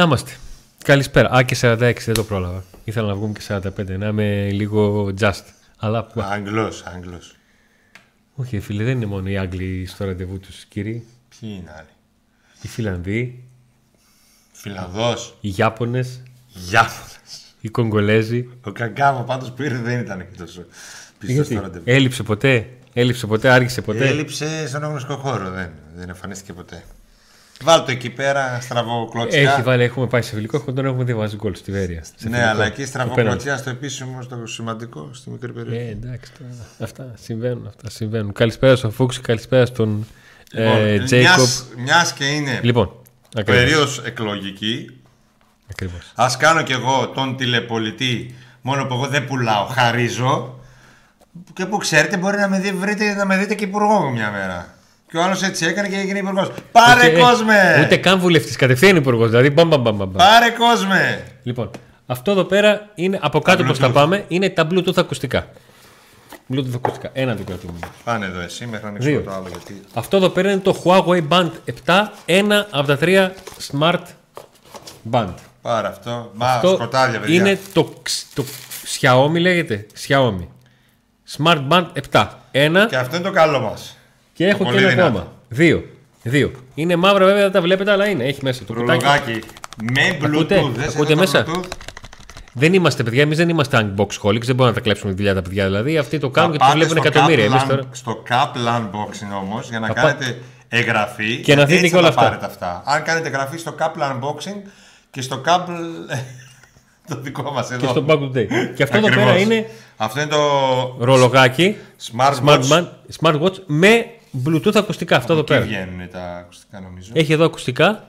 Να είμαστε. Καλησπέρα. Α, και 46 δεν το πρόλαβα. Ήθελα να βγούμε και 45, να είμαι λίγο just. Αλλά. Άγγλος, Άγγλος. Όχι, φίλε, δεν είναι μόνο οι Άγγλοι στο ραντεβού τους, κύριοι. Ποιοι είναι άλλοι; Οι Φιλανδοί, Φιλανδός. οι Ιάπωνες, Γιάφωνα. οι Κογκολέζοι. Ο Καγκάβο πάντως που ήρθε δεν ήταν και τόσο πιστός Γιατί; στο ραντεβού. έλειψε ποτέ, έλειψε ποτέ, άργησε ποτέ; Έλειψε στον αγνωστικό χώρο, δεν, δεν εμφανίστηκε ποτέ. Βάλ το εκεί πέρα, στραβοκλωτσιά. Έχει βάλει, έχουμε πάει σε φιλικό, έχουμε τον έχουμε δει βάζει γκολ στη Βέρεια. Σε Ναι, φιλικό. αλλά εκεί Το στραβοκλωτσιά στο επίσημο, στο σημαντικό, στη μικρή πέναλτι. περιοχή. Ε, εντάξει, τώρα, αυτά συμβαίνουν, αυτά συμβαίνουν. Καλησπέρα στον Φούξ, καλησπέρα στον ε, Λοιπόν, Τζέικοπ. μιας, μιας και είναι Λοιπόν, ακριβώς. περίοδος εκλογική, ακριβώς. ας κάνω κι εγώ τον τηλεπολιτή, μόνο που εγώ δεν πουλάω, χαρίζω. Και που ξέρετε, μπορεί να με, δει, βρείτε, να με δείτε και υπουργό μια μέρα. Και ο άλλος έτσι έκανε και έγινε υπουργός. Πάρε Ούτε- κόσμε! Ούτε καν βουλευτής, κατευθείαν υπουργός. Δηλαδή, μπαμ, μπαμ, μπαμ, μπαμ. Πάρε κόσμε! Λοιπόν, αυτό εδώ πέρα είναι από κάτω προς τα Bluetooth. πάμε, είναι τα Bluetooth ακουστικά. Bluetooth ακουστικά. Ένα το κρατούμε. Πάνε εδώ εσύ μέχρι να Δύο. ανοίξω το άλλο γιατί. Αυτό εδώ πέρα είναι το Huawei Band 7, ένα από τα τρία Smart Band. Πάρε αυτό. Μα Αυτό σκοτάδια, παιδιά. είναι το, ξ- το Xiaomi λέγεται. Xiaomi. Smart Band 7. Ένα Και αυτό είναι το καλό μας. Και έχω πολύ και ένα δυνατό. ακόμα. Δύο. Δύο. Είναι μαύρα βέβαια, δεν τα βλέπετε, αλλά είναι. Έχει μέσα το κουτάκι. Ρολογάκι με Bluetooth. Ακούτε; Δες Ακούτε εδώ το μέσα; Bluetooth. Δεν είμαστε παιδιά, εμείς δεν είμαστε unbox holics, δεν μπορούμε να τα κλέψουμε τη δουλειά τα παιδιά. Δηλαδή αυτοί το κάνουν Θα και το πάτε βλέπουν στο εκατομμύρια. Kaplan- Εμείς τώρα. Στο Kaplan Unboxing όμως για να Θα πά- κάνετε εγγραφή. Και να γιατί δείτε έτσι και όλα θα τα αυτά. πάρετε αυτά. Αν κάνετε εγγραφή στο Kaplan Unboxing και στο Kaplan. το δικό μας Και εδώ. στο Back to Day. και αυτό εδώ Ακριβώς. πέρα είναι Αυτό είναι το ρολογάκι Smartwatch. Smartman- smartwatch με Bluetooth ακουστικά. Αυτό εδώ Εκεί πέρα. βγαίνουν τα ακουστικά νομίζω. Έχει εδώ ακουστικά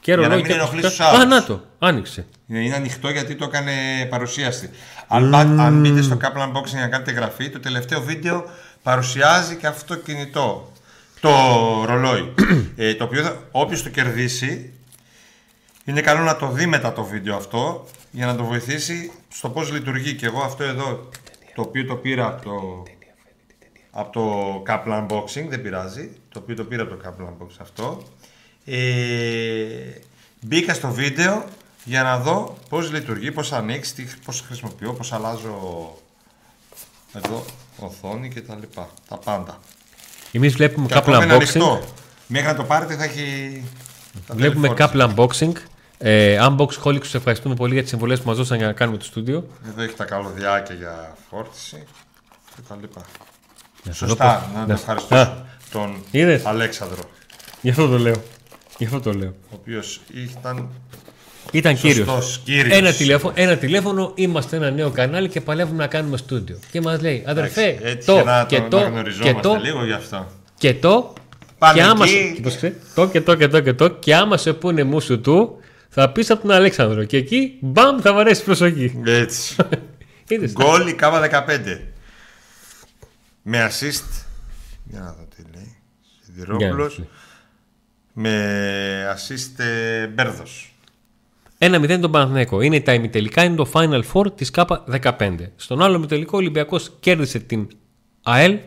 και να ρολόι μην και ενοχλείς ακουστικά. τους Α, άλλους. να το. Άνοιξε. Είναι ανοιχτό γιατί το έκανε παρουσίαση. Αν, πά- αν μπείτε στο Kaplan Unboxing για να κάνετε εγγραφή, το τελευταίο βίντεο παρουσιάζει και αυτό το κινητό. Το ρολόι. ε, το οποίο θα- όποιος το κερδίσει, είναι καλό να το δει μετά το βίντεο αυτό για να το βοηθήσει στο πώς λειτουργεί. Και εγώ αυτό εδώ, το οποίο το πήρα από το, από το Kaplan Unboxing, δεν πειράζει, το οποίο το πήρα από το Kaplan Unboxing αυτό, ε, μπήκα στο βίντεο για να δω πώς λειτουργεί, πώς ανοίξει, τι- πώς χρησιμοποιώ, πώς αλλάζω εδώ οθόνη και τα λοιπά, τα πάντα. Εμείς βλέπουμε Και ακόμα Couple είναι Unboxing. ανοιχτό. Μέχρι να το πάρετε θα έχει... θα Βλέπουμε τηλεφόρηση. Couple Unboxing. Ε, Unbox Holics, τους ευχαριστούμε πολύ για τις συμβολές που μας δώσαν για να κάνουμε το στούντιο. Εδώ έχει τα καλωδιάκια για φόρτιση και τα λοιπά. Να σου δω Σωστά, πώς- να να- το ευχαριστήσω Α, τον Είδες; Αλέξανδρο, Γι' αυτό το λέω. Γι' αυτό το λέω. ο οποίος ήταν Ήταν κύριο. σωστός κύριος. Ένα τηλέφωνο, ένα τηλέφωνο, είμαστε ένα νέο κανάλι και παλεύουμε να κάνουμε στούντιο. Και μας λέει, αδερφέ, Εντάξει, έτσι το για να και το, το να και γνωριζόμαστε το λίγο γι' αυτό. και το. Πάνε και άμα, εκεί. σου- πώς ξέρεις, το και το και το και το και άμα σε πούνε μου σου του, θα πεις από τον Αλέξανδρο και εκεί μπαμ θα βαρέσεις προσοχή. Έτσι. Είδες, Γκολ η Κάβα 15. Με assist. Για να δω τι λέει. Σιδηρόπουλος. Για Με assist ε, Μπέρδος. 1-0 τον Παναθηναϊκό. Είναι τα ημιτελικά, είναι το Final Four της ΚΑΠΑ 15. Στον άλλο ημιτελικό ο Ολυμπιακός κέρδισε την ΑΕΛ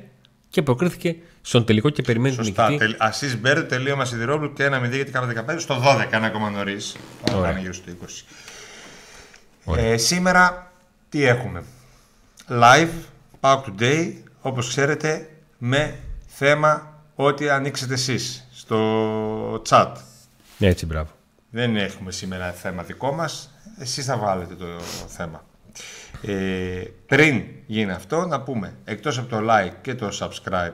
και προκρίθηκε στον τελικό και περιμένει τον Σωστά. νικητή. Τελ, assist Μπέρδο, τελείωμα Σιδηρόπουλου και ένα 0 για την Κάβα 15. Στο 12 είναι ακόμα νωρίς. Θα Ωραία. πάνε γύρω στο 20. Ε, σήμερα τι έχουμε; Live, Pack Today, όπως ξέρετε, με θέμα ό,τι ανοίξετε εσείς στο chat. Έτσι, μπράβο. Δεν έχουμε σήμερα θέμα δικό μας. Εσείς θα βάλετε το θέμα. Ε, πριν γίνει αυτό, να πούμε, εκτός από το like και το subscribe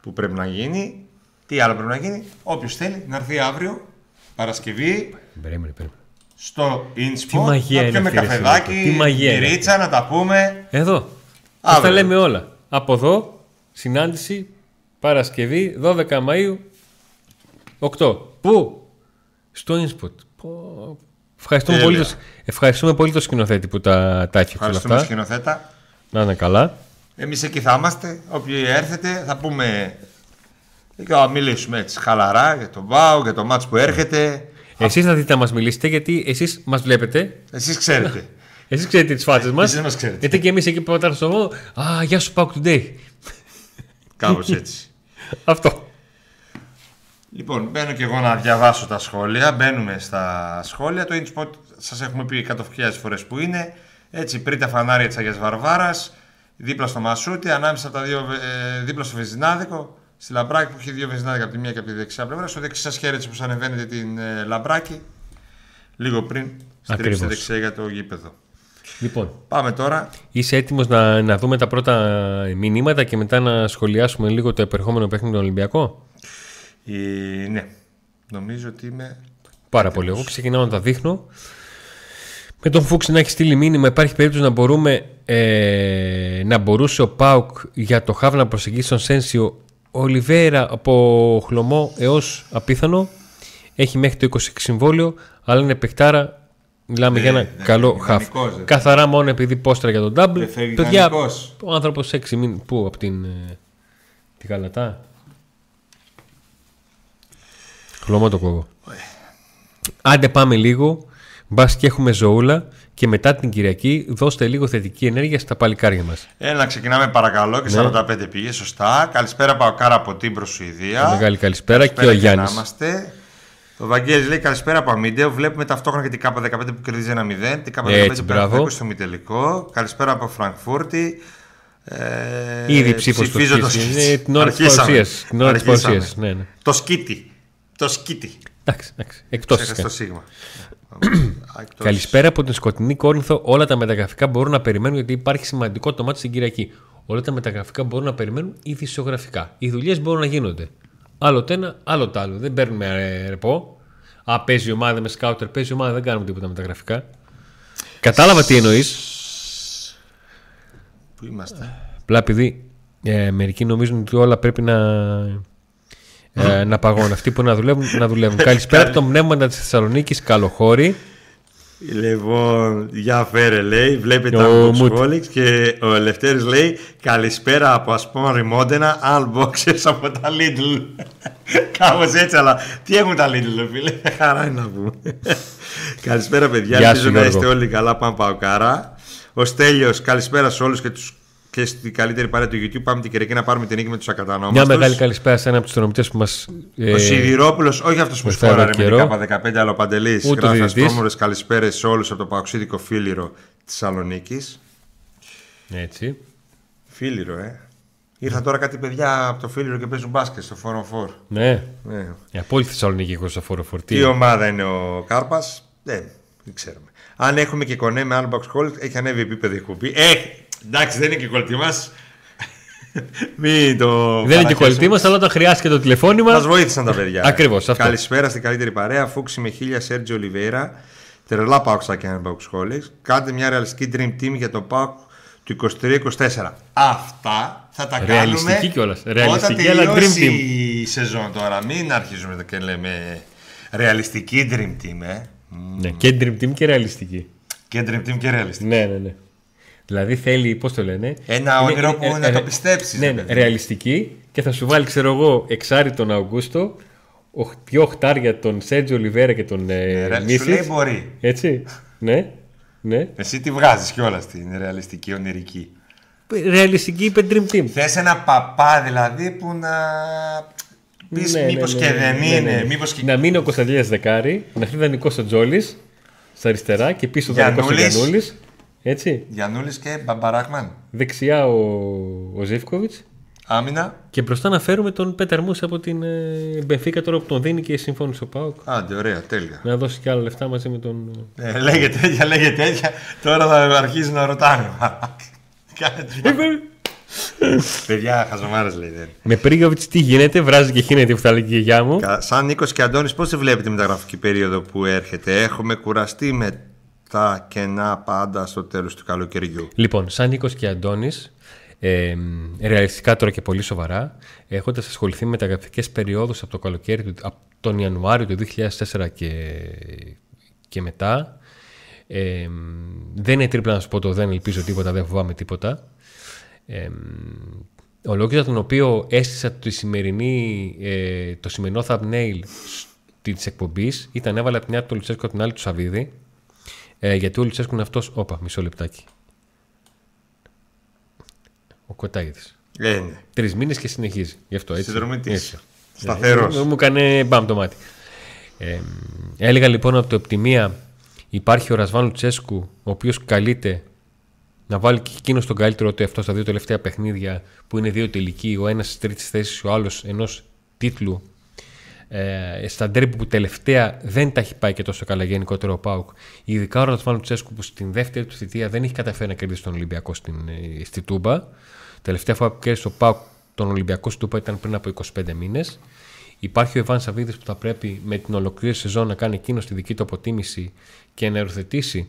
που πρέπει να γίνει, τι άλλο πρέπει να γίνει, όποιος θέλει να έρθει αύριο, Παρασκευή, Περίμενε, περίμενε. στο InSpot, Τι μαγεία να είναι πιούμε αυτή, ρε, καφεδάκι, Σιλίκο. Τι μαγεία είναι μυρίτσα, να τα πούμε. Εδώ. Αύριο. Αυτά λέμε όλα. Από εδώ, συνάντηση, Παρασκευή, 12 Μαΐου, 8. Πού; Στο InSpot. Πω. Ευχαριστούμε Τέλεια. πολύ, το, ευχαριστούμε πολύ το σκηνοθέτη που τα, τα έφτιαξε όλα Ευχαριστούμε αυτά. σκηνοθέτα. Να είναι καλά. Εμείς εκεί θα είμαστε. Όποιοι έρθετε θα πούμε και θα μιλήσουμε έτσι χαλαρά για το ΒΑΟ, για το μάτς που έρχεται. Εσείς θα δείτε να μας μιλήσετε γιατί εσείς μας βλέπετε. Εσείς ξέρετε. Εσείς ξέρετε τις φάτσες μας. Εσείς μας ξέρετε. Γιατί και εμείς εκεί που πατάμε στο βόλο. Α, γεια σου Pack Today. Κάπως έτσι. Αυτό. Λοιπόν, μπαίνω και εγώ να διαβάσω τα σχόλια. Μπαίνουμε στα σχόλια. Το InSpot σας έχουμε πει 100.000 φορές που είναι. Έτσι, πριν τα φανάρια της Αγίας Βαρβάρας, δίπλα στο Μασούτι, ανάμεσα από τα δύο, ε, δίπλα στο Βεζινάδικο, στη Λαμπράκη που έχει δύο Βεζινάδικα από τη μία και από τη δεξιά πλευρά. Στο δεξί σας χαίρετε που ανεβαίνετε την ε, Λαμπράκη, λίγο πριν στρίψετε Ακριβώς. δεξιά για το γήπεδο. Λοιπόν, Πάμε τώρα. είσαι έτοιμος να, να δούμε τα πρώτα μηνύματα και μετά να σχολιάσουμε λίγο το επερχόμενο παιχνίδι τον Ολυμπιακό; Ε, ναι, νομίζω ότι είμαι. Πάρα πολύ. Εγώ ξεκινάω να τα δείχνω. Με τον Φούξ να έχει στείλει μήνυμα, υπάρχει περίπτωση να, μπορούμε, ε, να μπορούσε ο Πάουκ για το Χαβ να προσεγγίσει τον Σένσιο Ολιβέρα από χλωμό έως απίθανο. Έχει μέχρι το 20 συμβόλαιο, αλλά είναι παιχτάρα. Μιλάμε Ε, για ένα ε, καλό ε, χαφ. ιδανικός, ε. Καθαρά μόνο επειδή πόστρα για τον double. Ε, φεύγει Παιδιά, ιδανικός. ο άνθρωπος 6 μήνες. Πού, από την. Ε, τη Γαλατά; Χλωμό το κόβω. Άντε πάμε λίγο. Μπας και έχουμε ζωούλα. Και μετά την Κυριακή δώστε λίγο θετική ενέργεια στα παλικάρια μας. Έλα, ξεκινάμε παρακαλώ και 45 πήγε, σωστά. Καλησπέρα Παοκάρα από Τίμπρο, Σουηδία. Μεγάλη καλησπέρα και ο Καλησπέρα Γιάννης. να είμαστε. Ο Βαγγέλης λέει καλησπέρα από Αμίντεο. Βλέπουμε ταυτόχρονα και την K15 που κερδίζει ένα 0. Την K15 Έτσι, που μπράβο. έχει στο ημιτελικό. Καλησπέρα από Φραγκφούρτη. Ε, Ήδη ψήφος στο ψηφίζω το σκίτι. σκίτι. Ε, την ώρα της Αρχίσαμε. παρουσίαση. Την ώρα της Αρχίσαμε. παρουσίασης, Ναι, ναι. Το σκίτι. Το σκίτι. Εντάξει, εντάξει. Εκτός Ξέχασε το σίγμα. Εκτός. Καλησπέρα από την σκοτεινή Κόρινθο. Όλα τα μεταγραφικά μπορούν να περιμένουν γιατί υπάρχει σημαντικό το μάτι στην Κυριακή. Όλα τα μεταγραφικά μπορούν να περιμένουν ειδησιογραφικά. Οι δουλειές μπορούν να γίνονται. Άλλο το ένα, άλλο το άλλο. Δεν παίρνουμε ε, ρεπό. Α, παίζει η ομάδα με σκάουτερ, παίζει η ομάδα, δεν κάνουμε τίποτα μεταγραφικά. Κατάλαβα τι εννοείς. Πού είμαστε; Απλά επειδή ε, μερικοί νομίζουν ότι όλα πρέπει να, ε, να παγώνουν. Αυτοί που να δουλεύουν, να δουλεύουν. Καλησπέρα από το πνεύμα της Θεσσαλονίκης, καλοχώρη. Λοιπόν, για φέρε λέει, βλέπετε Ο τα Μουτ. Boxholics και ο Ελευθέρης λέει καλησπέρα από Ασπόν Μόντενα, unboxers από τα Lidl. Κάπως έτσι, αλλά τι έχουν τα Lidl, ρε φίλε, χαρά είναι να πούμε. καλησπέρα παιδιά, Γεια ελπίζω σου, να Γιώργο. είστε όλοι καλά, πάμε πάω κάρα. Ο Στέλιος, καλησπέρα σε όλους και τους και στην καλύτερη παρέα του YouTube. Πάμε την Κυριακή να πάρουμε την νίκη με τους ακατανόμαστους. Μια μεγάλη καλησπέρα σε ένα από τους τρομητέ που μας. Ο Σιδηρόπουλος, όχι αυτός που με σκόραρε με καιρό. την K15, αλλά ο Παντελής. Ούτε ο Γράφει διαιτητής. ασπρόμορε καλησπέρες σε όλους από το Παοξίδικο Φίλιρο τη Θεσσαλονίκης. Έτσι. Φίλιρο, ε. Ήρθαν τώρα κάτι παιδιά από το Φίλιρο και παίζουν μπάσκετ στο 4 4 Ναι. Ναι. Η απόλυτη Θεσσαλονίκη έχω στο φόρο Τι φορτίο. ομάδα είναι ο Κάρπας, δεν, δεν ξέρουμε. Αν έχουμε και κονέ με Unbox Call, έχει ανέβει επίπεδο η κουπί. Ε, εντάξει, δεν είναι και κολλητή μας. Μην το. Δεν είναι και κολλητή μας, αλλά όταν χρειάστηκε το τηλεφώνημα. Μας βοήθησαν τα παιδιά. Ακριβώς, αυτό. Καλησπέρα στην καλύτερη παρέα. Φούξη με χίλια Σέρτζι Ολιβέρα. Τρελά πάουξα και αν σχόλες. Κάντε μια ρεαλιστική dream team για το πάουκ του 23-24. Αυτά θα τα Ρεαλιστική κάνουμε. κιόλας. Ρεαλιστική, όταν αλλά dream τελειώσει team. η σεζόν τώρα. Μην αρχίζουμε και λέμε ρεαλιστική dream team, ε. Ναι, και dream team και ρεαλιστική. Και dream team και ρεαλιστική. Ναι, ναι, ναι. Δηλαδή θέλει, πώς το λένε. Ένα είναι- όνειρο που ε, να ε, το πιστέψεις, Ναι, ρε ναι, παιδί. ρεαλιστική και θα σου βάλει, ξέρω εγώ, εξάρι τον Αυγούστο, οχ- δύο οχτάρια τον Σέτζο Ολιβέρα και τον ε, Ρε, Σου Μίσιτς. λέει μπορεί. Έτσι. ναι, ναι. Εσύ τη βγάζεις κιόλας την ρεαλιστική ονειρική; Ρεαλιστική είπε dream team. Θες ένα παπά δηλαδή που να πεις Ναι, ναι, μήπως ναι, και ναι, δεν ναι, είναι. ναι. Μήπως και... Να μείνει ο Κωνσταντίνας δεκάρι, να έρθει δανεικό ο Τζόλη στα αριστερά και πίσω ο δανεικό ο Γιαννούλης. Γιαννούλη. Έτσι. Γιαννούλης και Μπαμπαράκμαν. Δεξιά ο, ο Ζήφκοβιτ. Άμυνα. Και μπροστά να φέρουμε τον Πέτερ Μούσα από την ε, Μπεφίκα τώρα που τον δίνει και συμφώνησε ο Πάουκ. Άντε, ωραία, τέλεια. Να δώσει και άλλα λεφτά μαζί με τον. Ε, λέγε τέτοια, λέγε τέτοια. Τώρα θα αρχίσει να ρωτάνε. Κάνε τους- Παιδιά, χαζομάρες λέει δεν. με Πρίγκοβιτ τι γίνεται, βράζει και χύνεται που θα λέει και η γιαγιά μου. Κα- Σαν Νίκος και Αντώνης, πώς τη βλέπετε τη μεταγραφική περίοδο που έρχεται; Έχουμε κουραστεί με τα κενά πάντα στο τέλος του καλοκαιριού. Λοιπόν, σαν Νίκος και Αντώνης, ε, ρεαλιστικά τώρα και πολύ σοβαρά, έχοντας ασχοληθεί με μεταγραφικές περιόδους από το καλοκαίρι, του- από τον Ιανουάριο του 2004 και, και μετά, ε, δεν είναι τρίπλα να σου πω το δεν ελπίζω τίποτα, δεν φοβάμαι τίποτα. Ε, ο λόγος για τον οποίο έστησα τη σημερινή, ε, το σημερινό thumbnail της εκπομπής ήταν έβαλα από την μια του Λουτσέσκου από την άλλη του Σαββίδη. Ε, γιατί ο Λουτσέσκου είναι αυτός. Όπα, μισό λεπτάκι. Ο Κοτάιδη. Ε, ναι. Τρεις μήνες και συνεχίζει. Γι' αυτό έτσι. Συνδρομητής. έτσι. Σταθερός. Ε, μου έκανε μπαμ το μάτι. Ε, έλεγα λοιπόν από το Επτιμία υπάρχει ο Ρασβάν Λουτσέσκου, ο οποίος καλείται να βάλει και εκείνος τον καλύτερο του εαυτό στα δύο τελευταία παιχνίδια που είναι δύο τελικοί, ο ένας τη τρίτης θέση, ο άλλος ενός τίτλου. Ε, στα ντέρμπι που τελευταία δεν τα έχει πάει και τόσο καλά γενικότερο ο Πάουκ. Ειδικά ο Ρασβάν Λουτσέσκου που στην δεύτερη του θητεία δεν έχει καταφέρει να κερδίσει τον Ολυμπιακό στην, ε, στη Τούμπα. Τελευταία φορά που κέρδισε ο Πάουκ τον Ολυμπιακό στη Τούμπα ήταν πριν από 25 μήνες. Υπάρχει ο Ιβάν Σαββίδης που θα πρέπει με την ολοκλήρωση σεζόν να κάνει εκείνο τη δική του αποτίμηση και να ερωθετήσει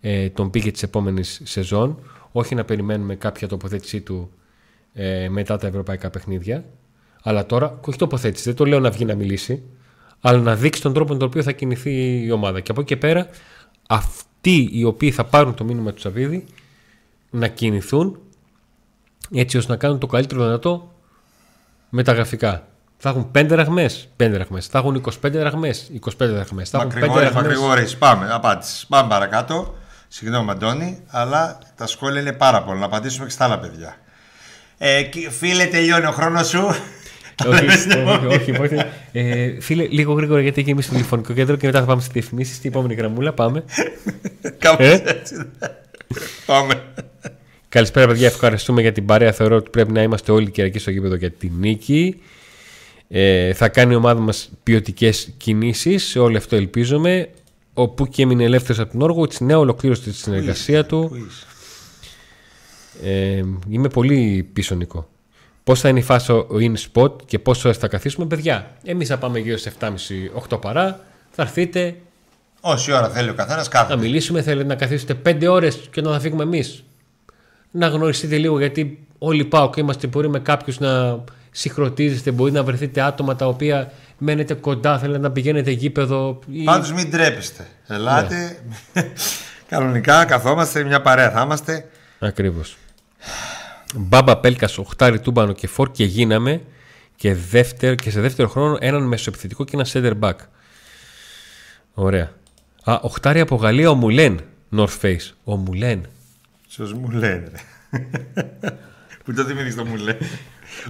ε, τον πήγε της επόμενης σεζόν. Όχι να περιμένουμε κάποια τοποθέτησή του ε, μετά τα ευρωπαϊκά παιχνίδια. Αλλά τώρα, όχι τοποθέτηση, δεν το λέω να βγει να μιλήσει, αλλά να δείξει τον τρόπο με τον οποίο θα κινηθεί η ομάδα. Και από εκεί και πέρα, αυτοί οι οποίοι θα πάρουν το μήνυμα του Σαββίδη να κινηθούν έτσι ώστε να κάνουν το καλύτερο δυνατό με τα γραφικά. Θα έχουν 5 ραχμέ, 5 ραχμέ. Θα έχουν 25 ραχμέ, 25 ραχμέ. Θα έχουν 5 ραχμέ. Πάμε, απάντηση. Πάμε παρακάτω. Συγγνώμη, Αντώνη, αλλά τα σχόλια είναι πάρα πολλά. Να απαντήσουμε και στα άλλα παιδιά. Ε, φίλε, τελειώνει ο χρόνος σου. Όχι, όχι, όχι, ε, φίλε, λίγο γρήγορα γιατί έχει εμείς στο τηλεφωνικό κέντρο και μετά θα πάμε στι διαφημίσει. Στην επόμενη γραμμούλα πάμε. Κάπως ε; έτσι. πάμε. Καλησπέρα, παιδιά. Ευχαριστούμε για την παρέα. Θεωρώ ότι πρέπει να είμαστε όλοι κυριακοί στο γήπεδο για τη νίκη. Ε, θα κάνει η ομάδα μας ποιοτικές κινήσεις. Σε όλο αυτό ελπίζουμε. Ο Πούκι έμεινε ελεύθερος από την Όργο. Τη νέα ολοκλήρωση της συνεργασία του. Ε, είμαι πολύ πίσω, Νικό. Πώς θα είναι η φάση ο in spot και πόσο θα καθίσουμε, παιδιά. Εμείς θα πάμε γύρω σε 7.30-8 παρά. Θα έρθετε. Όση ώρα θέλει ο καθένας, κάθεται. Να μιλήσουμε, θέλετε να καθίσετε 5 ώρες και να θα φύγουμε εμείς. Να γνωριστείτε λίγο γιατί όλοι πάω και είμαστε. Μπορεί με κάποιους να συγχρονίζεστε, μπορεί να βρεθείτε άτομα τα οποία μένετε κοντά, θέλετε να πηγαίνετε γήπεδο. Ή... Πάντως μην τρέπεστε. Ελάτε. Ναι. Κανονικά καθόμαστε, μια παρέα θα είμαστε. Ακριβώς. Μπάμπα Πέλκας, οχτάρι τούμπανο και φόρ και γίναμε και, δεύτερο, και σε δεύτερο χρόνο έναν μεσοεπιθετικό και ένα center back. Ωραία. Α, οχτάρι από Γαλλία ο Μουλέν. North Face. Ο Μουλέν. Ποιος Μουλέν, Πού το θυμίζει το Μουλέν.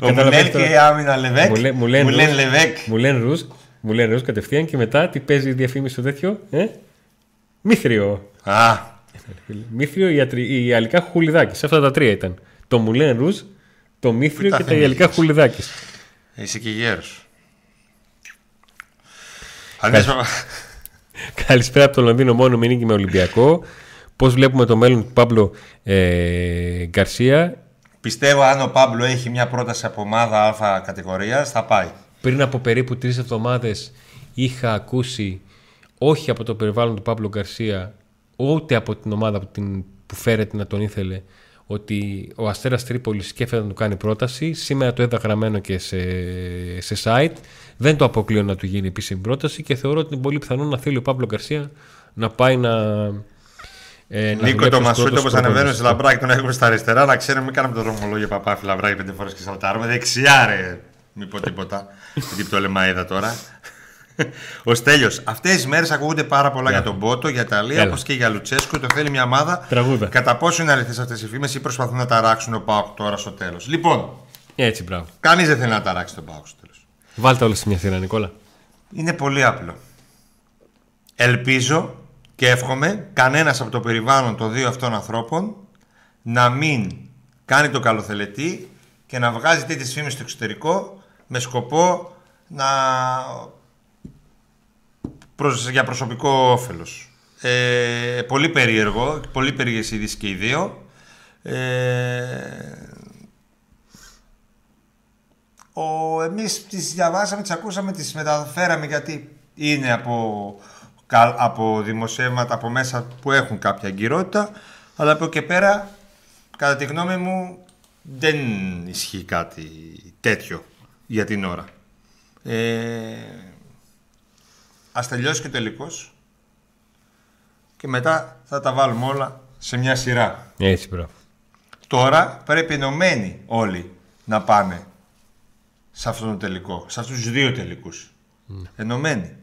Ο Μουλέν και η άμυνα Λεβέκ. Μουλέν, Μουλέν Λεβέκ. Μουλέν Ρουζ. Μουλέν Ρουζ κατευθείαν και μετά τι παίζει η διαφήμιση στο τέτοιο. Ε; Μύθριο. Α. Μύθριο η, η αλικά χουλιδάκι. Σε αυτά τα τρία ήταν. Το Μουλέν Ρουζ, το Μύθριο και τα ιαλικά χουλιδάκι. Είσαι και γέρος. Καλησπέρα από το Λονδίνο μόνο με νίκη με Ολυμπιακό. Πώς βλέπουμε το μέλλον του Παύλο ε, Γκαρσία; Πιστεύω αν ο Πάμπλο έχει μια πρόταση από ομάδα Α κατηγορίας, θα πάει. Πριν από περίπου τρεις εβδομάδες είχα ακούσει όχι από το περιβάλλον του Παύλο Γκαρσία, ούτε από την ομάδα που, την, που φέρεται να τον ήθελε, ότι ο Αστέρας Τρίπολης σκέφτεται να του κάνει πρόταση. Σήμερα το είδα γραμμένο και σε, σε site. Δεν το αποκλείω να του γίνει επίσημη πρόταση και θεωρώ ότι είναι πολύ πιθανό να θέλει ο Παύλο Γκαρσία να πάει να, ε, Νίκο το Μασούτο, όπω ανεβαίνω σε λαμπράκι, τον έχουμε στα αριστερά. Να ξέρουμε, μην κάνουμε το δρομολόγιο παπάφι λαμπράκι πέντε φορές και σαλτάρουμε. Δεξιά, ρε. Μην πω τίποτα. Γιατί το λεμαίδα τώρα. Ο Στέλιος. Αυτές τις μέρες ακούγονται πάρα πολλά yeah. για τον Πότο, για τα Αλία, όπως και για Λουτσέσκο. Το θέλει μια ομάδα. Τραγούδα. Κατά πόσο είναι αληθές αυτές οι φήμες ή προσπαθούν να ταράξουν ο Πάοκ τώρα στο τέλος. Λοιπόν. Έτσι, μπράβο. Κανείς δεν θέλει να ταράξει τον Πάοκ στο τέλος. Βάλτε όλα σε μια θύρα, Νικόλα. Είναι πολύ απλό. Ελπίζω και εύχομαι κανένας από το περιβάλλον των δύο αυτών ανθρώπων να μην κάνει το καλοθελετή και να βγάζει τέτοιες φήμες στο εξωτερικό με σκοπό να... για προσωπικό όφελος. Ε, πολύ περίεργο, πολύ περίεργες ειδήσεις και οι δύο. Ε, ο, εμείς τις διαβάσαμε, τις ακούσαμε, τις μεταφέραμε γιατί είναι από από δημοσιεύματα από μέσα που έχουν κάποια αγκυρότητα, αλλά από και πέρα, κατά τη γνώμη μου, δεν ισχύει κάτι τέτοιο για την ώρα. Ε, ας τελειώσει και ο τελικός και μετά θα τα βάλουμε όλα σε μια σειρά. Έτσι, bro. Τώρα πρέπει ενωμένοι όλοι να πάνε σε αυτόν τον τελικό, σε αυτούς τους δύο τελικούς. Mm. Ενωμένοι.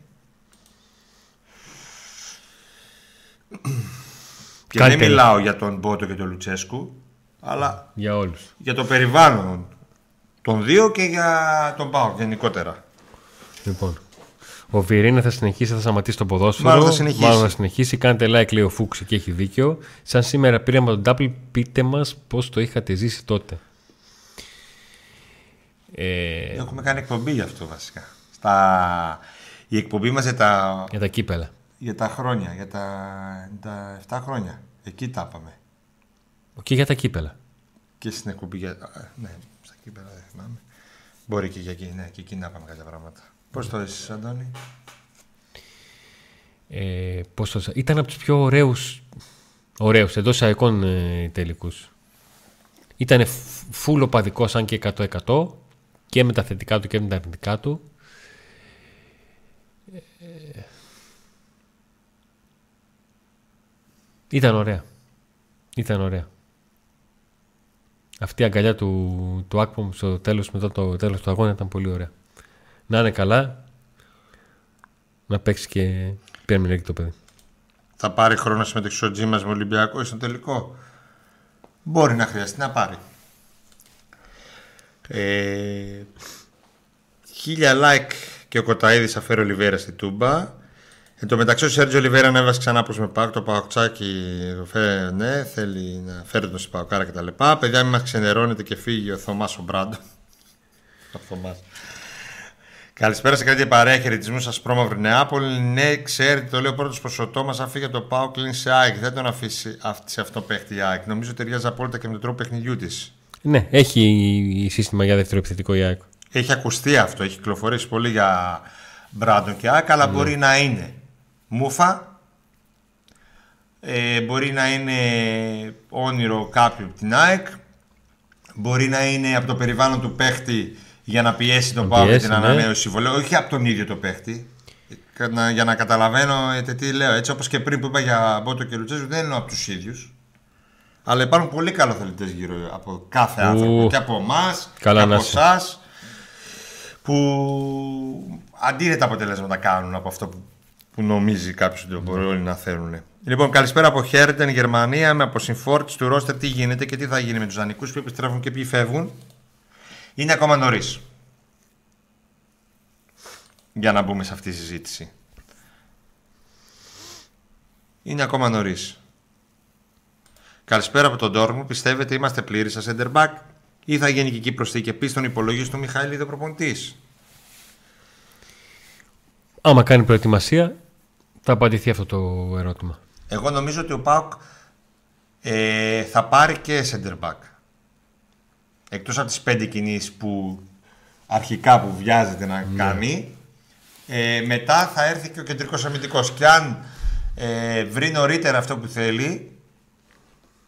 Και δεν μιλάω για τον Μπότο και τον Λουτσέσκου, αλλά για όλους. Για το περιβάλλον Τον δύο και για τον Πάο γενικότερα. Λοιπόν. Ο Βιερίνα θα συνεχίσει, θα σταματήσει το ποδόσφαιρο. Μάλλον θα συνεχίσει. Μάλλον θα συνεχίσει. Κάντε like, λέει ο Φούξη και έχει δίκιο. Σαν σήμερα πήραμε τον Double, πείτε μας πώς το είχατε ζήσει τότε. Ε, Έχουμε κάνει εκπομπή γι' αυτό βασικά. Στα... Η εκπομπή μας για τα, για τα κύπελα. για τα χρόνια, για τα, τα 7 χρόνια. Εκεί τα είπαμε. Και για τα κύπελα. Και στην εκπομπή για... α, Ναι, στα κύπελα δεν θυμάμαι. Μπορεί και για εκεί, ναι, και εκεί να πάμε κάποια πράγματα. Πώς το έζησες, Αντώνη; Ε, πώς το... Ήταν από τους πιο ωραίους, ωραίους εντός εισαγωγικών ε, τελικούς. Ήταν φούλο παδικός αν και 100% και με τα θετικά του και με τα αρνητικά του. Ε, ήταν ωραία. Ήταν ωραία. Αυτή η αγκαλιά του, του Άκπομ στο τέλος, μετά το τέλος του αγώνα ήταν πολύ ωραία. Να είναι καλά, να παίξει και Premier League το παιδί. Θα πάρει χρόνο συμμετοχή ο Τζίμας με Ολυμπιακό στο τελικό; Μπορεί να χρειαστεί να πάρει. Ε, χίλια like και ο Κοταίδης θα φέρει ο Ολιβέρα στη Τούμπα. Εν τω μεταξύ ο Σέρτζο Ολιβέρα ανέβασε ξανά πως με πάκ. Το παοκτσάκι το φέρει, ναι, θέλει να φέρει τον στην παοκάρα κτλ. Παιδιά, μην μας ξενερώνετε και φύγει ο Θωμάς ο Μπράντο. ο Θωμάς. Καλησπέρα σε κάτι παρέα χαιρετισμού σας πρόμαυρη Νεάπολη. Ναι, ξέρετε, το λέω πρώτος ποσοτό μα. Αν φύγει από το Πάο, κλείνει σε ΑΕΚ. Δεν τον αφήσει αυτή- σε αυτό παίχτη η ΑΕΚ. Νομίζω ταιριάζει απόλυτα και με τον τρόπο παιχνιδιού της. Ναι, έχει σύστημα για δεύτερο επιθετικό η ΑΕΚ. Έχει ακουστεί αυτό, έχει κυκλοφορήσει πολύ για Μπράντον και ΑΕΚ, αλλά μπορεί να είναι μούφα. Ε, μπορεί να είναι όνειρο κάποιου από την ΑΕΚ. Μπορεί να είναι από το περιβάλλον του παίχτη για να πιέσει τον Να Πάο για πιέσει, την ναι. ανανέωση συμβολέου. Όχι από τον ίδιο το παίχτη. Να- Για να καταλαβαίνω ε, τι λέω. Έτσι όπως και πριν που είπα για Μπότο και Λουτσέζου δεν εννοώ από τους ίδιους. Αλλά υπάρχουν πολύ καλοθελητέ γύρω από κάθε Ου. άνθρωπο. Και από εμάς και Καλά από να είσαι. εσάς που αντίθετα αποτελέσματα κάνουν από αυτό που, που νομίζει κάποιος ότι μπορεί όλοι να θέλουν. Λοιπόν, καλησπέρα από Χέρτεν, Γερμανία, με αποσυμφόρτηση του ρόστερ. Τι γίνεται και τι θα γίνει με τους δανεικούς που επιστρέφουν και ποιοι φεύγουν. Είναι ακόμα νωρίς. Για να μπούμε σε αυτή τη συζήτηση. Είναι ακόμα νωρίς. Καλησπέρα από τον Τόρμου. Πιστεύετε είμαστε πλήρη σα center back ή θα γίνει και εκεί προσθήκη επίσης στον υπολογιστή του Μιχαήλ προπονητή. Άμα κάνει προετοιμασία, θα απαντηθεί αυτό το ερώτημα. Εγώ νομίζω ότι ο Πάουκ ε, θα πάρει και center back. Εκτός από τις πέντε κινήσεις που αρχικά που βιάζεται να κάνει, ε, μετά θα έρθει και ο κεντρικός αμυντικός. Και αν ε, βρει νωρίτερα αυτό που θέλει,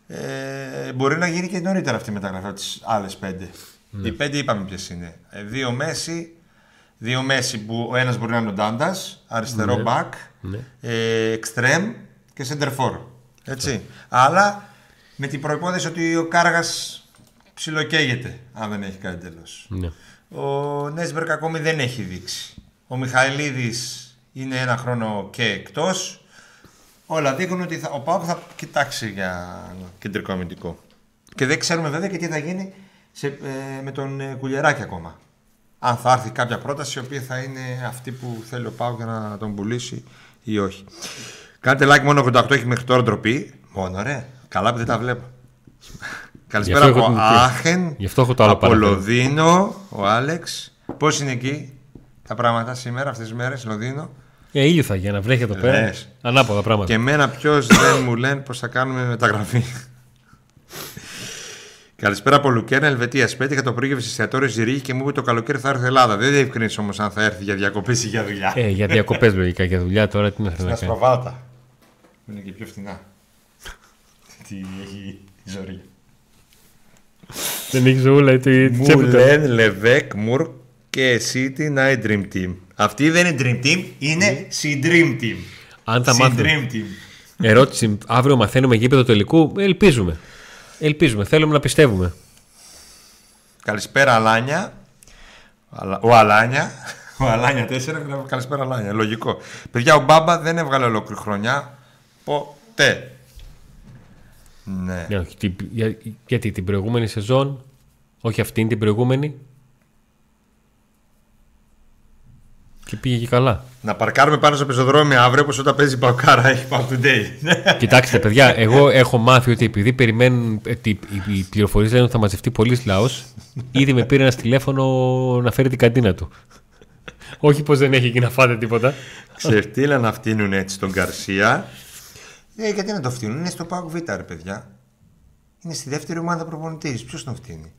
ε, μπορεί να γίνει και νωρίτερα αυτή η μεταγραφή από τις άλλες πέντε. Οι πέντε είπαμε ποιες είναι. Ε, δύο Μέση, δύο Μέση που ο ένας μπορεί να είναι ο Ντάντας, αριστερό Ναι. back, Ναι. ε, extreme και center for. Έτσι. Αλλά με την προϋπόθεση ότι ο Κάργας ψιλοκαίγεται αν δεν έχει κάνει τέλος. Ναι. Ο Νέσμπερκ ακόμη δεν έχει δείξει. Ο Μιχαηλίδης είναι ένα χρόνο και εκτός. Όλα δείχνουν ότι θα, ο Πάουκ θα κοιτάξει για κεντρικό αμυντικό. Και δεν ξέρουμε βέβαια και τι θα γίνει σε, ε, με τον ε, Κουλιεράκη ακόμα. Αν θα έρθει κάποια πρόταση η οποία θα είναι αυτή που θέλει ο Πάουκ για να τον πουλήσει ή όχι. Κάντε like μόνο 88 έχει μέχρι τώρα ντροπή. Μόνο ρε. Καλά που δεν τα βλέπω. Καλησπέρα αυτό έχω από την- Άχεν. Γι' αυτό έχω το άλλο Από παραπέρα. Λονδίνο, ο Άλεξ. Πώς είναι εκεί τα πράγματα σήμερα, αυτές τις μέρες, Λονδίνο; Ε, ήλιο θα γίνει, να βρέχει εδώ πέρα. Λες. Ανάποδα πράγματα. Και εμένα ποιος δεν μου λένε πώς θα κάνουμε μεταγραφή. Καλησπέρα από Λουκέρνα, Ελβετία. Σπέτη είχα το πρόγευση εστιατόριο Ζηρίγη και μου είπε το καλοκαίρι θα έρθει Ελλάδα. Δεν διευκρίνησε όμως αν θα έρθει για διακοπές ή για δουλειά. Ε, για διακοπές λογικά, για δουλειά τώρα τι να θέλει Στα να κάνει. σπροβάτα. Είναι και πιο φθηνά. Τι έχει η ζωή. Δεν έχει ζούλα, τι Μου τσέπη τώρα. λένε Λεβέκ, Μουρ και City Night Dream Team. Αυτή δεν είναι Dream Team, είναι Dream Team. Αν τα μάθουμε. Dream Team. Ερώτηση, αύριο μαθαίνουμε γήπεδο τελικού. Ελπίζουμε. Ελπίζουμε, θέλουμε να πιστεύουμε. Καλησπέρα Αλάνια. Αλα- Ο Αλάνια. Ο Αλάνια 4. μιλάμε, Καλησπέρα Αλάνια. Λογικό. Παιδιά, ο Μπάμπα δεν έβγαλε ολόκληρη χρονιά. Ποτέ. Ναι. ναι. όχι, για, γιατί την προηγούμενη σεζόν, όχι αυτήν την προηγούμενη. Και πήγε και καλά. Να παρκάρουμε πάνω στο πεζοδρόμιο αύριο όπως όταν παίζει μπακάρα έχει πάνω του. Κοιτάξτε, παιδιά, εγώ έχω μάθει ότι επειδή περιμένουν. Ε, ότι οι πληροφορίες λένε ότι θα μαζευτεί πολλή λαός, ήδη με πήρε ένα τηλέφωνο να φέρει την καντίνα του. Όχι πως δεν έχει εκεί να φάτε τίποτα. Ξεφτύλα να φτύνουν έτσι τον Καρσία. Ε, γιατί να το φτύνουν, είναι στο Πάοκ Β, ρε παιδιά. Είναι στη δεύτερη ομάδα προπονητής. Ποιος τον φτύνει;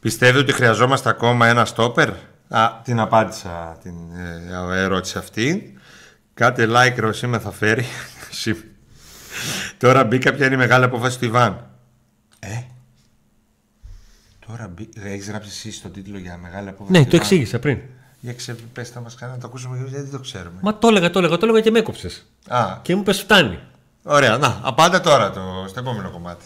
Πιστεύετε ότι χρειαζόμαστε ακόμα ένα στόπερ; Α, την απάντησα την ε, ερώτηση αυτή. Κάτε like ρε σήμερα θα φέρει. Τώρα μπήκα ποια είναι η μεγάλη απόφαση του Ιβάν. Ε, τώρα μπήκα. Έχεις γράψει εσύ στον τίτλο για μεγάλη απόφαση Ναι, του το Ιβάν. εξήγησα πριν. Για ξε... πες τα μας κανένα, να το ακούσουμε γιατί δεν το ξέρουμε. Μα το έλεγα, το έλεγα, το έλεγα και με έκοψες. Α, Και μου πες φτάνει. ωραία, να, απάντα τώρα το, στο επόμενο κομμάτι.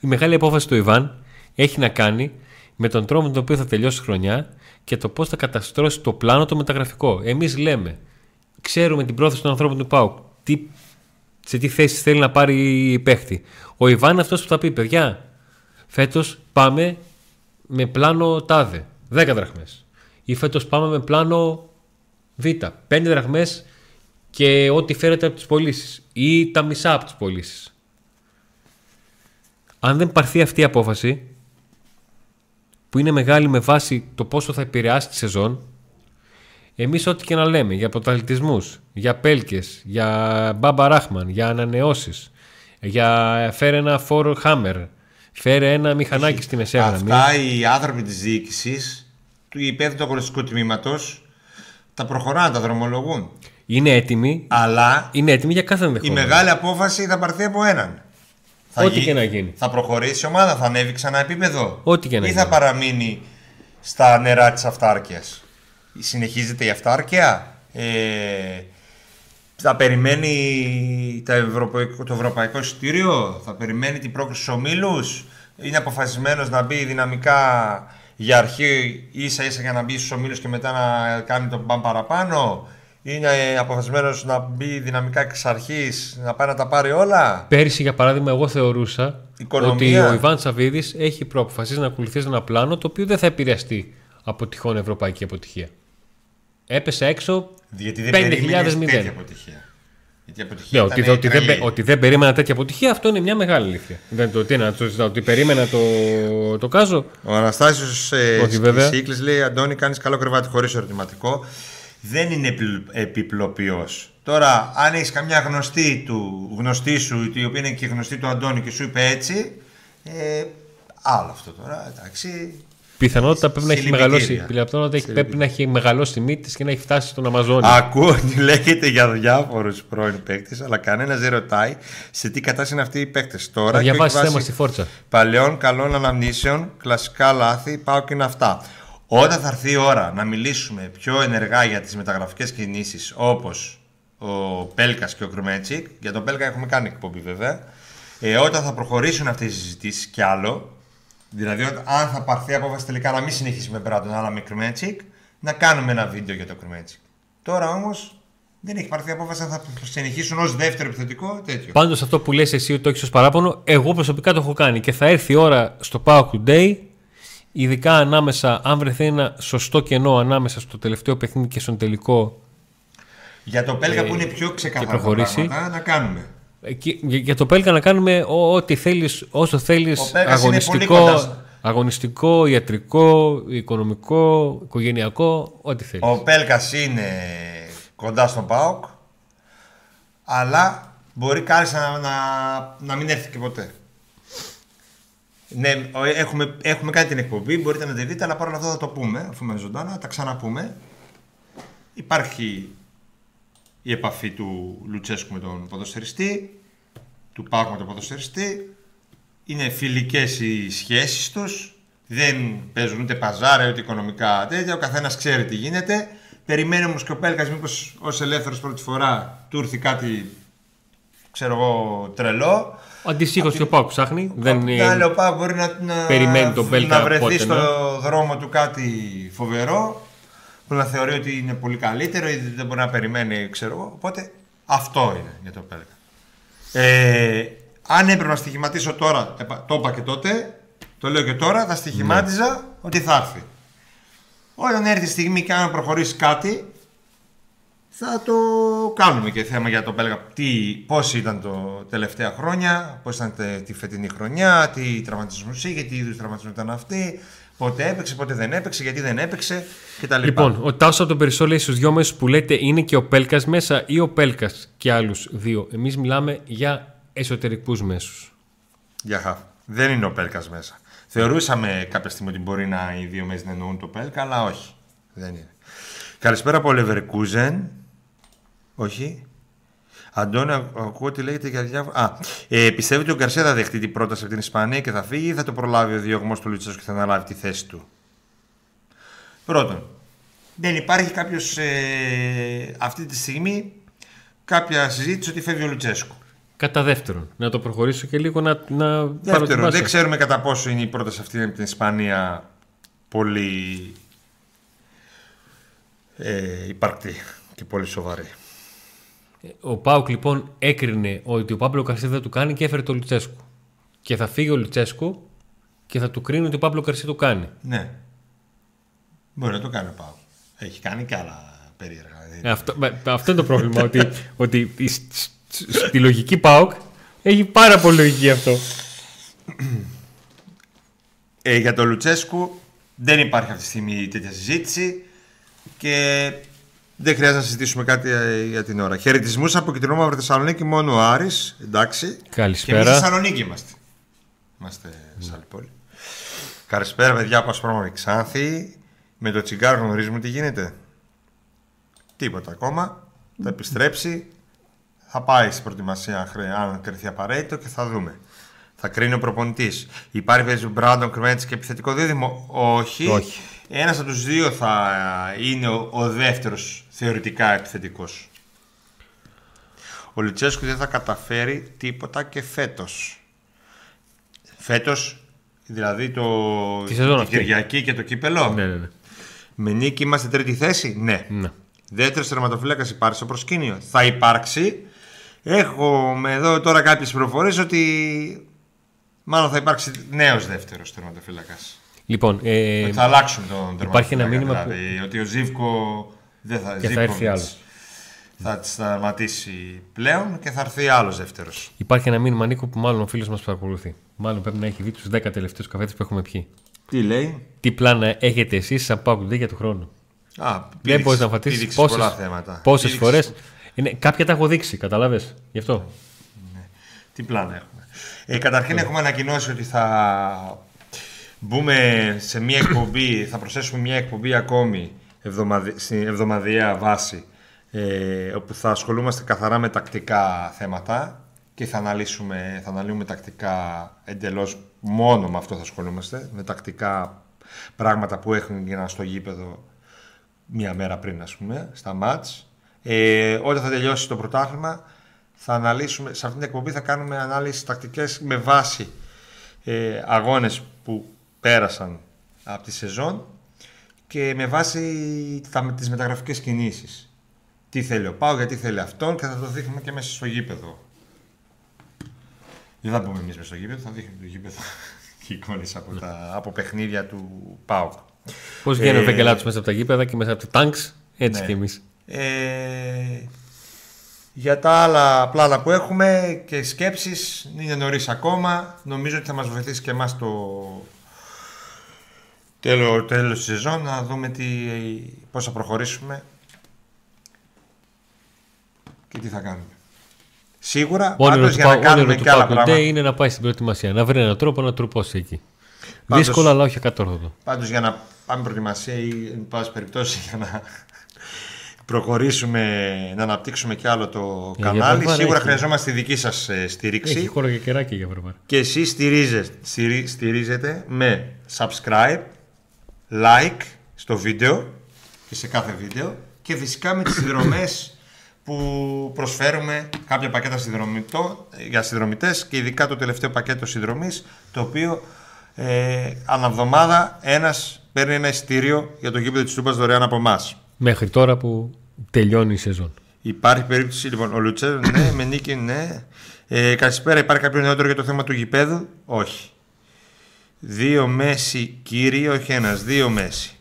Η μεγάλη απόφαση του Ιβάν έχει να κάνει με τον τρόπο με τον οποίο θα τελειώσει η χρονιά και το πώς θα καταστρώσει το πλάνο το μεταγραφικό. Εμείς λέμε, ξέρουμε την πρόθεση των ανθρώπων του ΠΑΟΚ, τι, σε τι θέση θέλει να πάρει παίχτη. Ο Ιβάν είναι αυτός που θα πει, παιδιά, φέτος πάμε με πλάνο τάδε, 10 δραχμές. Ή φέτος πάμε με πλάνο Β, 5 δραχμές και ό,τι φέρεται από τις πωλήσεις ή τα μισά από τις πωλήσεις. Αν δεν πάρθει αυτή η απόφαση, που είναι μεγάλη με βάση το πόσο θα επηρεάσει τη σεζόν, εμείς ό,τι και να λέμε για πρωταθλητισμούς, για πέλκες, για μπάμπα ράχμαν, για ανανεώσεις, για φέρε ένα φόρο χάμερ, φέρε ένα μηχανάκι στη μεσαία γραμμή. Αυτά οι άνθρωποι της διοίκησης, του υπεύθυνου του αγωνιστικού τμήματος, τα προχωράνε, τα δρομολογούν. Είναι έτοιμοι, Αλλά είναι έτοιμοι για κάθε η ενδεχόμενο. μεγάλη απόφαση θα πάρθει από έναν. Θα Ό,τι γι- και να γίνει. Θα προχωρήσει η ομάδα, θα ανέβει ξανά επίπεδο. Ό,τι και να ή γίνει. θα παραμείνει στα νερά της αυτάρκειας. Συνεχίζεται η αυτάρκεια. Ε, θα περιμένει τα ευρωπαϊκό, το ευρωπαϊκό εισιτήριο, θα περιμένει την πρόκληση στους ομίλους, είναι αποφασισμένος να μπει δυναμικά για αρχή ίσα ίσα για να μπει στους ομίλους και μετά να κάνει τον παν παραπάνω, είναι αποφασισμένος να μπει δυναμικά εξ αρχής, να πάει να τα πάρει όλα. Πέρυσι, για παράδειγμα, εγώ θεωρούσα Οικονομία. ότι ο Ιβάν Σαββίδης έχει προαποφασίσει να ακολουθήσει ένα πλάνο το οποίο δεν θα επηρεαστεί από τυχόν ευρωπαϊκή αποτυχία. Έπεσε έξω. Γιατί δεν 5.000 περίμενες μηδέν. Τέτοια αποτυχία. Γιατί η αποτυχία Ναι, ότι, ήταν ότι, δεν, τρελή. πε- ότι δεν περίμενα τέτοια αποτυχία, αυτό είναι μια μεγάλη αλήθεια. Δεν το τι να το συζητάω, ότι περίμενα το, το κάζο. Ο Αναστάσιος ε, Όχι, βέβαια. Σίκλης λέει: Αντώνη, κάνεις καλό κρεβάτι χωρίς ερωτηματικό. Δεν είναι επι- επιπλοποιός. Τώρα, αν έχεις καμιά γνωστή του, γνωστή σου, η οποία είναι και γνωστή του Αντώνη και σου είπε έτσι. Ε, άλλο αυτό τώρα, εντάξει. Πιθανότητα πρέπει να έχει Συλληπιτήρια. μεγαλώσει. Πιθανότητα έχει- πρέπει να έχει μεγαλώσει τη μύτη της και να έχει φτάσει στον Αμαζόνιο. Ακούω ότι λέγεται για διάφορους πρώην παίκτες, αλλά κανένας δεν ρωτάει σε τι κατάσταση είναι αυτοί οι παίκτες τώρα. Θα και όχι διαβάσει βάσει θέμα στη φόρτσα. Παλαιών καλών αναμνήσεων, κλασικά λάθη, πάω και είναι αυτά. Όταν θα έρθει η ώρα να μιλήσουμε πιο ενεργά για τις μεταγραφικές κινήσεις όπως ο Πέλκας και ο Κρουμέτσικ, για τον Πέλκα έχουμε κάνει εκπομπή βέβαια, ε, όταν θα προχωρήσουν αυτές οι συζητήσεις κι άλλο, δηλαδή όταν- αν θα πάρθει απόφαση τελικά να μην συνεχίσει με Μπράντον αλλά με Κρουμέτσικ, να κάνουμε ένα βίντεο για το Κρουμέτσικ. Τώρα όμως δεν έχει πάρθει απόφαση αν θα συνεχίσουν ως δεύτερο επιθετικό τέτοιο. Πάντως αυτό που λες εσύ ότι το έχεις ως παράπονο, εγώ προσωπικά το έχω κάνει και θα έρθει η ώρα στο Power Today, ειδικά ανάμεσα, αν βρεθεί ένα σωστό κενό ανάμεσα στο τελευταίο παιχνίδι και στον τελικό. Για το Πέλκα Ε, που είναι πιο ξεκαθαρά τα προχωρήσει. πράγματα, να κάνουμε. Εκεί- για, για το Πέλκα να κάνουμε ό- ό,τι θέλεις, όσο θέλεις, Ο Πέλκας είναι πολύ αγωνιστικό, κοντά στο- αγωνιστικό, ιατρικό, οικονομικό, οικογενειακό, ό,τι θέλεις. Ο Πέλκας είναι κοντά στον ΠΑΟΚ, αλλά μπορεί κάλλιστα να, να, να μην έρθει και ποτέ. Ναι, ο- έχουμε, έχουμε κάνει την εκπομπή, μπορείτε να τη δείτε, αλλά παρόλα αυτά θα το πούμε, αφού είμαι ζωντάνα, θα τα ξαναπούμε. Υπάρχει η επαφή του Λουτσέσκου με τον ποδοσφαιριστή, του Πάκου με τον ποδοσφαιριστή. Είναι φιλικές οι σχέσεις τους. Δεν παίζουν ούτε παζάρα ούτε οικονομικά τέτοια. Ο καθένας ξέρει τι γίνεται. Περιμένει όμως και ο Πέλκας μήπως ως ελεύθερος πρώτη φορά του έρθει κάτι ξέρω εγώ τρελό. Αντιστοίχως και ο Πάου ψάχνει. Δεν Απ' την είναι... άλλη, ο Πάου μπορεί να, να, Περιμένει τον Πέλκα να βρεθεί πότε, στο ναι. δρόμο του κάτι φοβερό που να θεωρεί ότι είναι πολύ καλύτερο ή δεν μπορεί να περιμένει, ξέρω εγώ. Οπότε αυτό είναι για τον Πέλκα. Ε, αν έπρεπε να στοιχηματίσω τώρα, επα- το είπα και τότε, το λέω και τώρα, θα στοιχημάτιζα Ναι. ότι θα έρθει. Όταν έρθει η στιγμή και αν προχωρήσει κάτι, θα το κάνουμε και θέμα για το Πέλγα. Τι, πώς ήταν το τελευταία χρόνια, πώς ήταν τη φετινή χρονιά, τι τραυματισμούς είχε, τι είδους τραυματισμού ήταν αυτή, πότε έπαιξε, πότε δεν έπαιξε, γιατί δεν έπαιξε κτλ. Λοιπόν, ο Τάσο από τον Περισσό λέει στους δυο μέσου που λέτε είναι και ο Πέλκας μέσα ή ο Πέλκας και άλλους δύο. Εμείς μιλάμε για εσωτερικούς μέσους. Για χαφ. Δεν είναι ο Πέλκας μέσα. Θεωρούσαμε κάποια στιγμή ότι μπορεί να οι δύο μέση να εννοούν το Πέλκα, αλλά όχι. Δεν είναι. Καλησπέρα από Leverkusen. Όχι. Αντώνη, ακούω ότι λέγεται για διάφορα. Α, ε, πιστεύετε ότι ο Γκαρσία θα δεχτεί την πρόταση από την Ισπανία και θα φύγει ή θα το προλάβει ο διωγμός του Λουτσέσκου και θα αναλάβει τη θέση του; Πρώτον, δεν υπάρχει κάποιος ε, αυτή τη στιγμή κάποια συζήτηση ότι φεύγει ο Λουτσέσκου. Κατά δεύτερον, να το προχωρήσω και λίγο να, να Δεύτερον, δεν ξέρουμε κατά πόσο είναι η πρόταση αυτή από την Ισπανία πολύ ε, υπαρκτή και πολύ σοβαρή. Ο Πάουκ λοιπόν έκρινε ότι ο Παύλο Καρσία δεν του κάνει και έφερε το Λουτσέσκου. Και θα φύγει ο Λουτσέσκου και θα του κρίνει ότι ο Παύλο Καρσία του κάνει. Ναι. Μπορεί να το κάνει ο Πάουκ. Έχει κάνει και άλλα περίεργα. Ε, αυτό, αυτό είναι το πρόβλημα. ότι, ότι στη λογική Πάουκ έχει πάρα πολύ λογική αυτό. Ε, για τον Λουτσέσκου δεν υπάρχει αυτή τη στιγμή τέτοια συζήτηση και δεν χρειάζεται να συζητήσουμε κάτι ε, για την ώρα. Χαιρετισμούς από Κιτρινό Μαύρο Θεσσαλονίκη, μόνο ο Άρης, εντάξει. Καλησπέρα. Και εμείς Θεσσαλονίκη είμαστε. Είμαστε σε άλλη πόλη. Καλησπέρα, παιδιά από Ασπρόμονη Ξάνθη. Με το τσιγκάρο γνωρίζουμε τι γίνεται. Τίποτα ακόμα. Θα επιστρέψει. Θα πάει στην προετοιμασία αν κρυθεί απαραίτητο και θα δούμε. Θα κρίνει ο προπονητής. Υπάρχει παίζει Μπράντον Κρμέτ και επιθετικό δίδυμο. Όχι. Όχι. Ένας από τους δύο θα είναι ο, ο δεύτερος θεωρητικά επιθετικός. Ο Λουτσέσκου δεν θα καταφέρει τίποτα και φέτος. Φέτος, δηλαδή το Τη Κυριακή και το κύπελο. Ναι, ναι, ναι. Με νίκη είμαστε τρίτη θέση; Ναι. ναι. Δεύτερος τερματοφύλακας υπάρχει στο προσκήνιο; Θα υπάρξει. Έχουμε εδώ τώρα κάποιες πληροφορίες ότι μάλλον θα υπάρξει νέος δεύτερος τερματοφύλακας. Λοιπόν, ε, θα αλλάξουν τον Υπάρχει ένα μήνυμα δηλαδή, ότι ο Ζήβκο δεν θα, και θα έρθει άλλος. Θα σταματήσει πλέον και θα έρθει άλλος δεύτερος. Υπάρχει ένα μήνυμα Νίκο που μάλλον ο φίλος μας παρακολουθεί. Μάλλον πρέπει να έχει δει τους 10 τελευταίους καφέτε που έχουμε πιει. Τι λέει, Τι πλάνα έχετε εσείς σαν Πάουκ για του χρόνου. Α, Δεν μπορείς να φατήσει πόσε φορές. Κάποια τα έχω δείξει, καταλάβει. Γι' αυτό. Ναι. Τι πλάνα έχουμε; Ε, καταρχήν έχουμε ανακοινώσει ότι θα μπούμε σε μια εκπομπή, θα προσθέσουμε μια εκπομπή ακόμη εβδομαδι... στην εβδομαδιαία βάση ε, όπου θα ασχολούμαστε καθαρά με τακτικά θέματα και θα αναλύσουμε, θα αναλύουμε τακτικά εντελώς μόνο με αυτό θα ασχολούμαστε, με τακτικά πράγματα που έχουν γίνει στο γήπεδο μία μέρα πριν ας πούμε, στα μάτς. Ε, όταν θα τελειώσει το πρωτάθλημα θα αναλύσουμε, σε αυτήν την εκπομπή θα κάνουμε ανάλυση τακτικές με βάση ε, αγώνες που πέρασαν από τη σεζόν και με βάση τα, τις μεταγραφικές κινήσεις. Τι θέλει ο Πάο, γιατί θέλει αυτόν και θα το δείχνουμε και μέσα στο γήπεδο. Δεν θα πούμε εμείς μέσα στο γήπεδο, θα δείχνουμε το γήπεδο και εικόνες από, τα, από παιχνίδια του Πάου. Πώς βγαίνει ε, ο Βεγγελάτο μέσα από τα γήπεδα και μέσα από τα τάγκς, έτσι ναι. και εμείς. Ε, για τα άλλα πλάνα που έχουμε και σκέψεις είναι νωρίς ακόμα. Νομίζω ότι θα μας βοηθήσει και εμάς το τέλος, τέλος της σεζόν να δούμε τι, πώς θα προχωρήσουμε και τι θα κάνουμε. Σίγουρα, όνειρο για να κάνουμε και άλλα πράγματα. είναι να πάει στην προετοιμασία, να βρει έναν τρόπο να τρουπώσει εκεί. Πάντως, Δύσκολο, αλλά όχι ακατόρθωτο. Πάντως για να πάμε προετοιμασία ή εν πάση περιπτώσει για να προχωρήσουμε, να αναπτύξουμε κι άλλο το για κανάλι. Για Σίγουρα έχει. χρειαζόμαστε τη δική σας ε, στήριξη. Έχει χώρο και κεράκι για βραβά. Και εσείς στηρίζετε, στηρίζετε με subscribe, like στο βίντεο και σε κάθε βίντεο και φυσικά με τις συνδρομές που προσφέρουμε κάποια πακέτα για συνδρομητές και ειδικά το τελευταίο πακέτο συνδρομής το οποίο ε, αναβδομάδα ένας παίρνει ένα εισιτήριο για το γήπεδο της Τούμπας δωρεάν από εμάς. Μέχρι τώρα που τελειώνει η σεζόν. Υπάρχει περίπτωση, λοιπόν, ο Λουτσέρο, ναι, με νίκη, ναι. Ε, καλησπέρα, υπάρχει κάποιο νεότερο για το θέμα του γηπέδου; Όχι. Δύο μέση, κύριε, όχι ένας, δύο μέση.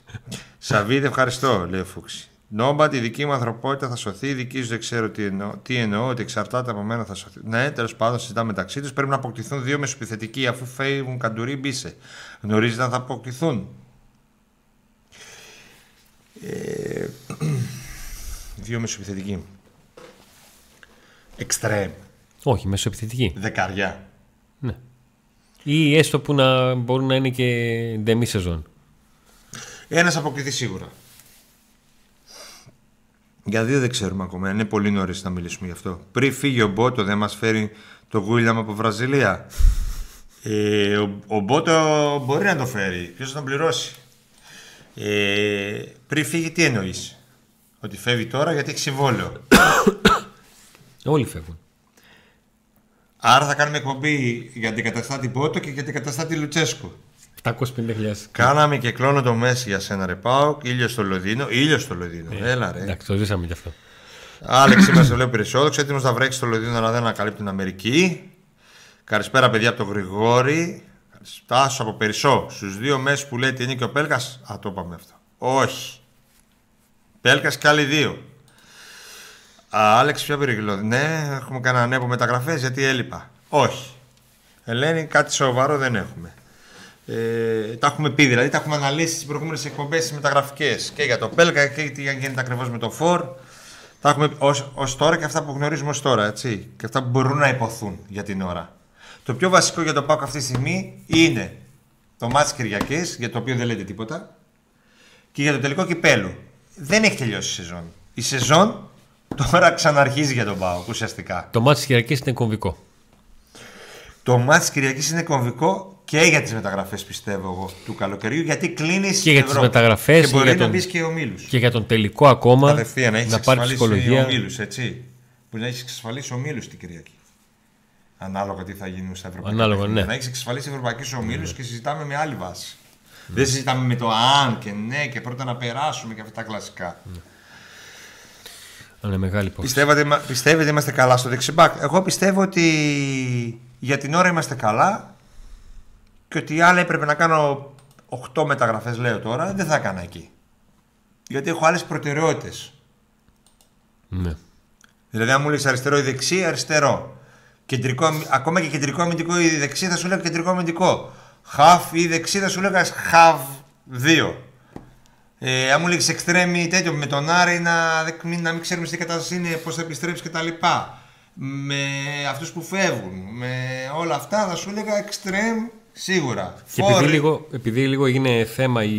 Σαββίδη, ευχαριστώ, λέει ο Φούξης. Νόμπα, τη δική μου ανθρωπότητα θα σωθεί. Η δική σου δεν ξέρω τι εννοώ, τι εννοώ ότι εξαρτάται από μένα θα σωθεί. Ναι, τέλος πάντων, συζητάμε μεταξύ τους. Πρέπει να αποκτηθούν δύο μεσοπιθετικοί αφού φεύγουν καντουρί μπίσε. Γνωρίζετε αν θα αποκτηθούν. Ε, δύο μεσοπιθετικοί. Εξτρέμ. Όχι, μεσοεπιθετική. Δεκαριά. Ναι. Ή έστω που να μπορούν να είναι και ντεμή σεζόν. Ένας αποκτηθεί σίγουρα. Για δύο δεν ξέρουμε ακόμα. Είναι πολύ νωρίς να μιλήσουμε γι' αυτό. Πριν φύγει ο Μπότο, δεν μας φέρει το Γουίλιαμ από Βραζιλία. Ε, ο, ο Μπότο μπορεί να το φέρει. Ποιος θα τον πληρώσει; Ε, πριν φύγει, τι εννοείς; Ότι φεύγει τώρα γιατί έχει συμβόλαιο. Όλοι φεύγουν. Άρα θα κάνουμε εκπομπή για την καταστάτη Μπότο και για την καταστάτη Λουτσέσκου. 750.000. Κάναμε και κλώνω το Μέση για σένα, ρε Πάοκ. ήλιος στο Λονδίνο. Ήλιος στο Λονδίνο. Έλα, ρε. Εντάξει, το ζήσαμε κι αυτό. Άλεξ, είμαστε λέω περισσότερο. Έτοιμος να βρέξει στο Λονδίνο, αλλά δεν ανακαλύπτει την Αμερική. Καλησπέρα, παιδιά, από τον Γρηγόρη. Στάσο από Περισσό. Στους δύο μέσου που λέει τι είναι και ο Πέλκας. Α, το είπαμε αυτό. Όχι. Πέλκας και άλλοι δύο. Α, Άλεξ, ποια περιγλώ. Ναι, έχουμε κανένα νέο μεταγραφές γιατί έλειπα. Όχι. Ελένη, κάτι σοβαρό δεν έχουμε. Ε, τα έχουμε πει, δηλαδή τα έχουμε αναλύσει στις προηγούμενες εκπομπές τις μεταγραφικές και για το Πέλκα και τι γίνεται ακριβώς με το Φορ. Τα έχουμε ως τώρα και αυτά που γνωρίζουμε ως τώρα, έτσι. Και αυτά που μπορούν να υποθούν για την ώρα. Το πιο βασικό για το ΠΑΟΚ αυτή τη στιγμή είναι το μάτι Κυριακής, για το οποίο δεν λέτε τίποτα, και για το τελικό κυπέλου. Δεν έχει τελειώσει η σεζόν. Η σεζόν τώρα ξαναρχίζει για τον ΠΑΟΚ ουσιαστικά. Το μάτι Κυριακής είναι κομβικό. Το μάτι Κυριακής είναι κομβικό και για τις μεταγραφές, πιστεύω εγώ, του καλοκαιριού, γιατί κλείνεις και για τις μεταγραφές και μπορεί για να τον... μπεις και ομίλου. και για τον τελικό ακόμα Κατευθείαν να έχεις να πάρεις εξασφαλίσει ψυχολογία. ομίλου, έτσι. Που να έχεις εξασφαλίσει ομίλου την Κυριακή. Ανάλογα τι θα γίνει στα ευρωπαϊκά. Ανάλογα, παιχνίδια. ναι. Να έχεις εξασφαλίσει ευρωπαϊκού ομίλου και συζητάμε με άλλη βάση. Δεν συζητάμε με το αν και ναι και πρώτα να περάσουμε και αυτά τα κλασικά. Είναι μεγάλη υπόθεση. Πιστεύετε, μα- πιστεύετε είμαστε καλά στο δεξιμπάκ. Εγώ πιστεύω ότι για την ώρα είμαστε καλά και ότι άλλα έπρεπε να κάνω 8 μεταγραφές λέω τώρα, δεν θα έκανα εκεί. Γιατί έχω άλλες προτεραιότητες. Ναι. Δηλαδή, αν μου λες αριστερό ή δεξί, αριστερό. Κεντρικό, αμυ- ακόμα και κεντρικό αμυντικό ή δεξί θα σου λέγα κεντρικό αμυντικό. Χαφ ή δεξί θα σου λέγα χαβ 2. Ε, αν μου λέγεις εξτρέμι τέτοιο με τον Άρη να, δεν- μην- να μην ξέρουμε σε τι κατάσταση είναι, πώς θα επιστρέψεις κτλ. Με αυτούς που φεύγουν, με όλα αυτά θα σου έλεγα εξτρέμ σίγουρα. Και επειδή Φόρη. λίγο, επειδή λίγο έγινε θέμα η...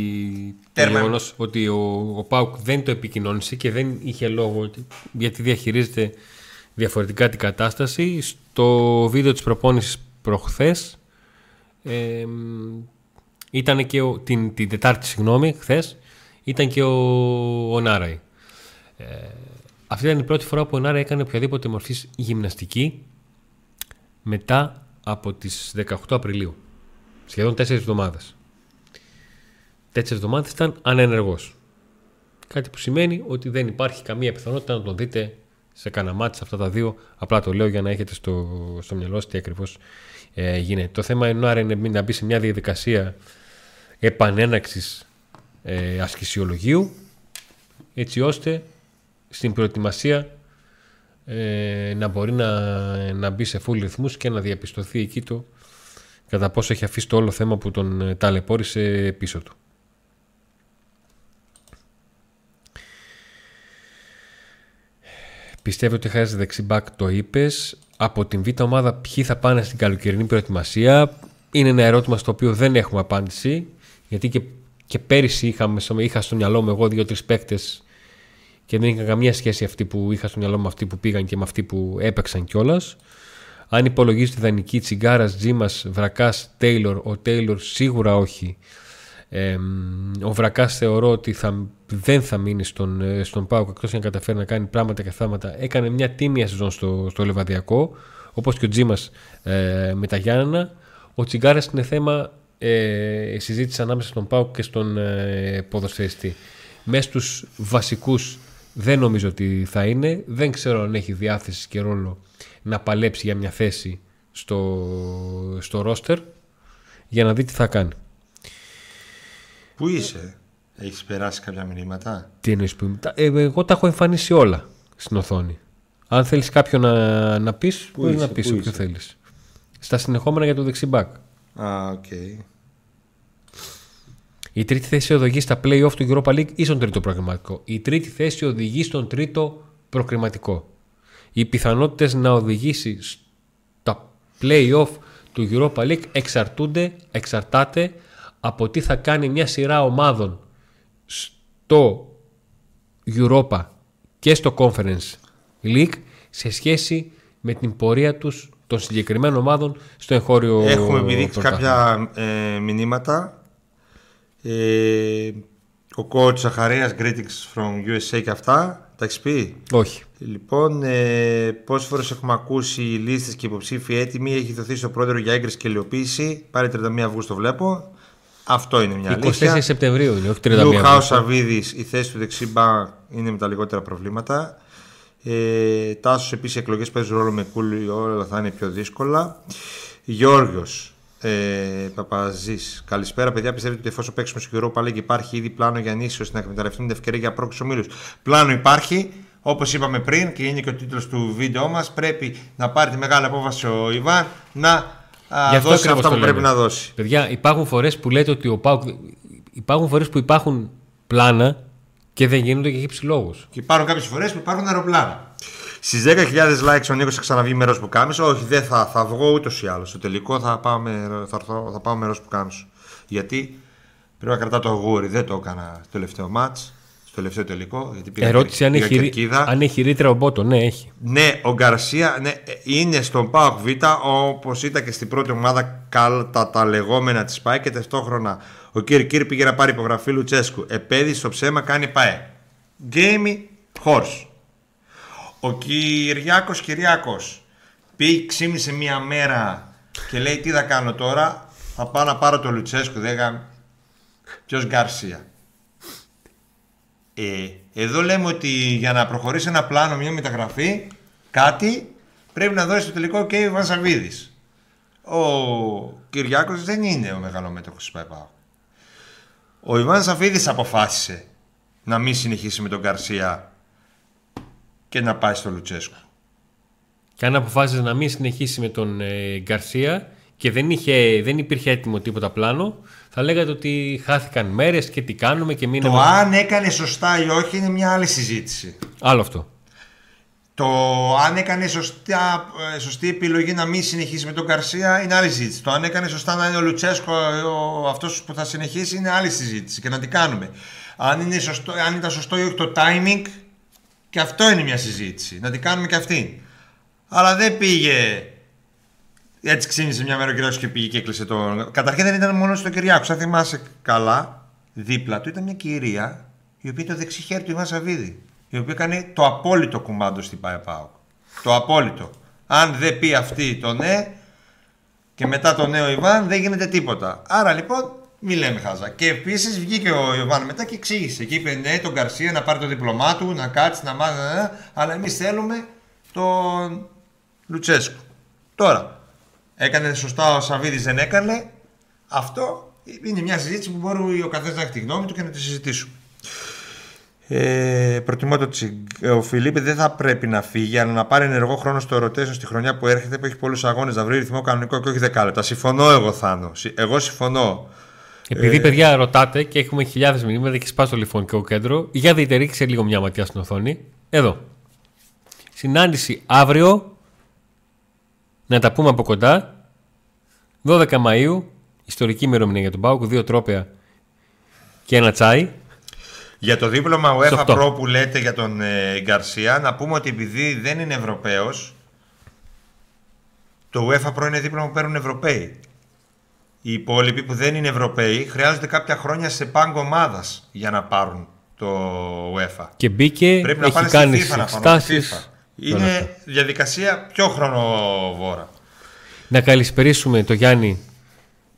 το Τέρμα. γεγονός ότι ο, ο Πάουκ δεν το επικοινώνησε και δεν είχε λόγο ότι- γιατί διαχειρίζεται διαφορετικά την κατάσταση. Στο βίντεο της προπόνησης προχθές ε, ήταν και ο, την, την Τετάρτη, συγγνώμη, χθες, ήταν και ο, ο Νάραη. Ε, αυτή ήταν η πρώτη φορά που ο Νάραη έκανε οποιαδήποτε μορφή γυμναστική μετά από τις 18 Απριλίου. Σχεδόν τέσσερις εβδομάδες. Τέσσερις εβδομάδες ήταν ανενεργός. Κάτι που σημαίνει ότι δεν υπάρχει καμία πιθανότητα να τον δείτε σε κανένα μάτι σε αυτά τα δύο. Απλά το λέω για να έχετε στο, στο μυαλό σας τι ακριβώς ε, γίνεται. Το θέμα είναι άρα είναι να μπει σε μια διαδικασία επανέναξης ε, ασκησιολογίου έτσι ώστε στην προετοιμασία ε, να μπορεί να, να μπει σε full ρυθμούς και να διαπιστωθεί εκεί το κατά πόσο έχει αφήσει το όλο θέμα που τον ε, ταλαιπώρησε πίσω του. Πιστεύω ότι χρειάζεται δεξί μπακ, το είπες. Από την β' ομάδα, ποιοι θα πάνε στην καλοκαιρινή προετοιμασία; Είναι ένα ερώτημα στο οποίο δεν έχουμε απάντηση. Γιατί και, και πέρυσι είχαμε, στο- είχα στο μυαλό μου εγώ δύο-τρεις παίκτες και δεν είχαν καμία σχέση αυτοί που είχα στο μυαλό μου αυτοί που πήγαν και με αυτοί που έπαιξαν κιόλας. Αν υπολογίζει τη δανεική τσιγκάρας, Τζίμας, Βρακάς, Τέιλορ, ο Τέιλορ σίγουρα όχι. Ε, ο Βρακάς θεωρώ ότι θα, δεν θα μείνει στον, ε, στον Πάοκ εκτός αν καταφέρει να κάνει πράγματα και θάματα. Έκανε μια τίμια σεζόν στο, στο Λεβαδιακό, όπως και ο Τζίμας ε, με τα Γιάννενα. Ο Τσιγκάρας είναι θέμα ε, συζήτηση ανάμεσα στον Πάοκ και στον ε, ποδοσφαιριστή. Μέσα στου βασικούς δεν νομίζω ότι θα είναι. Δεν ξέρω αν έχει διάθεση και ρόλο να παλέψει για μια θέση στο, στο ρόστερ για να δει τι θα κάνει. Πού είσαι, Έχεις περάσει κάποια μηνύματα; Τι εννοείς που. Ε, εγώ τα έχω εμφανίσει όλα στην οθόνη. Αν θέλεις κάποιον να, να πεις, μπορεί να πεις όποιο θέλεις. Στα συνεχόμενα για το δεξί μπακ. Α, OK. Okay. Η τρίτη θέση οδηγεί στα play-off του Europa League ή στον τρίτο προκριματικό. Η τρίτη θέση οδηγεί στον τρίτο προκριματικό. Οι πιθανότητες να οδηγήσει στα play-off του Europa League εξαρτούνται, εξαρτάται από τι θα κάνει μια σειρά ομάδων στο Europa και στο Conference League σε σχέση με την πορεία τους των συγκεκριμένων ομάδων στο εγχώριο Έχουμε επιδείξει κάποια ε, μηνύματα. Ε, ο coach Ζαχαρίας greetings from USA και αυτά. Τα έχεις πει; Όχι. Λοιπόν, ε, πόσες φορές έχουμε ακούσει οι λίστες και υποψήφοι έτοιμοι. Έχει δοθεί στο πρόεδρο για έγκριση και υλοποίηση. Πάρε 31 Αυγούστου, βλέπω. Αυτό είναι μια 24 αλήθεια. Σεπτεμβρίου είναι, όχι 31 Λου Χάου Αυγούστου. Σαββίδης, η θέση του δεξί μπα είναι με τα λιγότερα προβλήματα. Ε, Τάσος επίσης οι εκλογές παίζουν ρόλο με κούλι, όλα θα είναι πιο δύσκολα. Γιώργο ε, Παπαζής, καλησπέρα παιδιά. Πιστεύετε ότι εφόσον παίξουμε στο Europa League υπάρχει ήδη πλάνο για νήσι ώστε να εκμεταλλευτούν την ευκαιρία για πρόκληση ομίλους; Πλάνο υπάρχει. Όπως είπαμε πριν και είναι και ο τίτλος του βίντεο μας, πρέπει να πάρει τη μεγάλη απόφαση ο Ιβάν να α, Γι' αυτό δώσει ακριβώς αυτά το που πρέπει λέμε. να δώσει. Παιδιά, υπάρχουν φορές που λέτε ότι ο Πάουκ. Υπάρχουν φορές που υπάρχουν πλάνα και δεν γίνονται για χύψη λόγους. Και υπάρχουν κάποιες φορές που υπάρχουν αεροπλάνα. Στις 10.000 likes ο Νίκος θα ξαναβγεί μέρο που κάμισο. Όχι, δεν θα, θα βγω ούτως ή άλλως. Στο τελικό θα πάω, με, θα, έρθω- θα πάω μέρο που κάμισο. Γιατί πρέπει να κρατάω το αγούρι. Δεν το έκανα στο τελευταίο μάτ. Στο τελευταίο τελικό. Γιατί πήγα, Ερώτηση αν πήγα έχει, ρί- κερκίδα. αν έχει ρήτρα ο Μπότο. Ναι, έχει. Ναι, ο Γκαρσία ναι, είναι στον ΠΑΟΚ Β όπως ήταν και στην πρώτη ομάδα κατά τα λεγόμενα της ΠΑΕ και ταυτόχρονα ο Κύρ Κύρ πήγε να πάρει υπογραφή Λουτσέσκου. Επέδει στο ψέμα κάνει ΠΑΕ. Γκέιμι horse. Ο Κυριάκος Κυριάκος πήγε ξύμισε μία μέρα και λέει τι θα κάνω τώρα; Θα πάω να πάρω το Λουτσέσκου δεν γα... Ποιος Γκαρσία ε, εδώ λέμε ότι για να προχωρήσει ένα πλάνο, μια μεταγραφή, κάτι πρέπει να δώσει το τελικό και ο Ιβάν Σαββίδης. Ο Κυριάκος δεν είναι ο μεγαλομέτωχος της ΠΑΕΠΑ. Ο Ιβάν Σαββίδης αποφάσισε να μην συνεχίσει με τον Γκαρσία και να πάει στο Λουτσέσκου. Και αν αποφάσισε να μην συνεχίσει με τον ε, Γκαρσία και δεν, είχε, δεν υπήρχε έτοιμο τίποτα πλάνο, θα λέγατε ότι χάθηκαν μέρες και τι κάνουμε και Το μείναμε. αν έκανε σωστά ή όχι είναι μια άλλη συζήτηση. Άλλο αυτό. Το αν έκανε σωστά, ε, σωστή επιλογή να μην συνεχίσει με τον Καρσία είναι άλλη συζήτηση. Το αν έκανε σωστά να είναι ο Λουτσέσκο αυτός που θα συνεχίσει είναι άλλη συζήτηση και να τι κάνουμε. Αν, είναι σωστό, αν ήταν σωστό ή όχι το timing, και αυτό είναι μια συζήτηση. Να την κάνουμε και αυτή. Αλλά δεν πήγε. Έτσι ξύνησε μια μέρα ο Κυριάκος και πήγε και έκλεισε το. Καταρχήν δεν ήταν μόνο στο Κυριάκο. Αν θυμάσαι καλά, δίπλα του ήταν μια κυρία η οποία ήταν το δεξί χέρι του Ιβάν Σαββίδη. Η οποία έκανε το απόλυτο κουμάντο στην ΠΑΕΠΑΟ. Το απόλυτο. Αν δεν πει αυτή το ναι και μετά το νέο Ιβάν δεν γίνεται τίποτα. Άρα λοιπόν μη λέμε χάζα. Και επίσης βγήκε ο Ιβάν μετά και εξήγησε. Και είπε ναι, τον Γκαρσία να πάρει το διπλωμά του, να κάτσει, να μάθει. να- να- αλλά εμείς θέλουμε τον Λουτσέσκου. Τώρα, έκανε σωστά ο Σαββίδης, δεν έκανε. Αυτό είναι μια συζήτηση που μπορεί ο καθένας να έχει τη γνώμη του και να τη συζητήσουμε. Ε, προτιμώ το Τσιγκ. Ο Φιλίππ δεν θα πρέπει να φύγει, αλλά να πάρει ενεργό χρόνο στο rotation στη χρονιά που έρχεται που έχει πολλούς αγώνες να βρει ρυθμό κανονικό και όχι δεκάλεπτα. Συμφωνώ εγώ, Θάνο. Συ- Εγώ συμφωνώ. Επειδή παιδιά ρωτάτε και έχουμε χιλιάδες μηνύματα και σπάσει το τηλεφωνικό κέντρο, για δείτε, ρίξε λίγο μια ματιά στην οθόνη. Εδώ. Συνάντηση αύριο. Να τα πούμε από κοντά. 12 Μαΐου. Ιστορική ημερομηνία για τον Πάουκ. Δύο τρόπια και ένα τσάι. Για το δίπλωμα UEFA Στο αυτό. Pro που λέτε για τον ε, Γκαρσία, να πούμε ότι επειδή δεν είναι Ευρωπαίος, το UEFA Pro είναι δίπλωμα που παίρνουν Ευρωπαίοι. Οι υπόλοιποι που δεν είναι Ευρωπαίοι χρειάζονται κάποια χρόνια σε πάγκο ομάδας για να πάρουν το UEFA. Και μπήκε, Πρέπει να έχει πάνε κάνει στη FIFA να πάρουν τη εξετάσεις. FIFA. Είναι διαδικασία πιο χρονοβόρα. Να καλησπερίσουμε το Γιάννη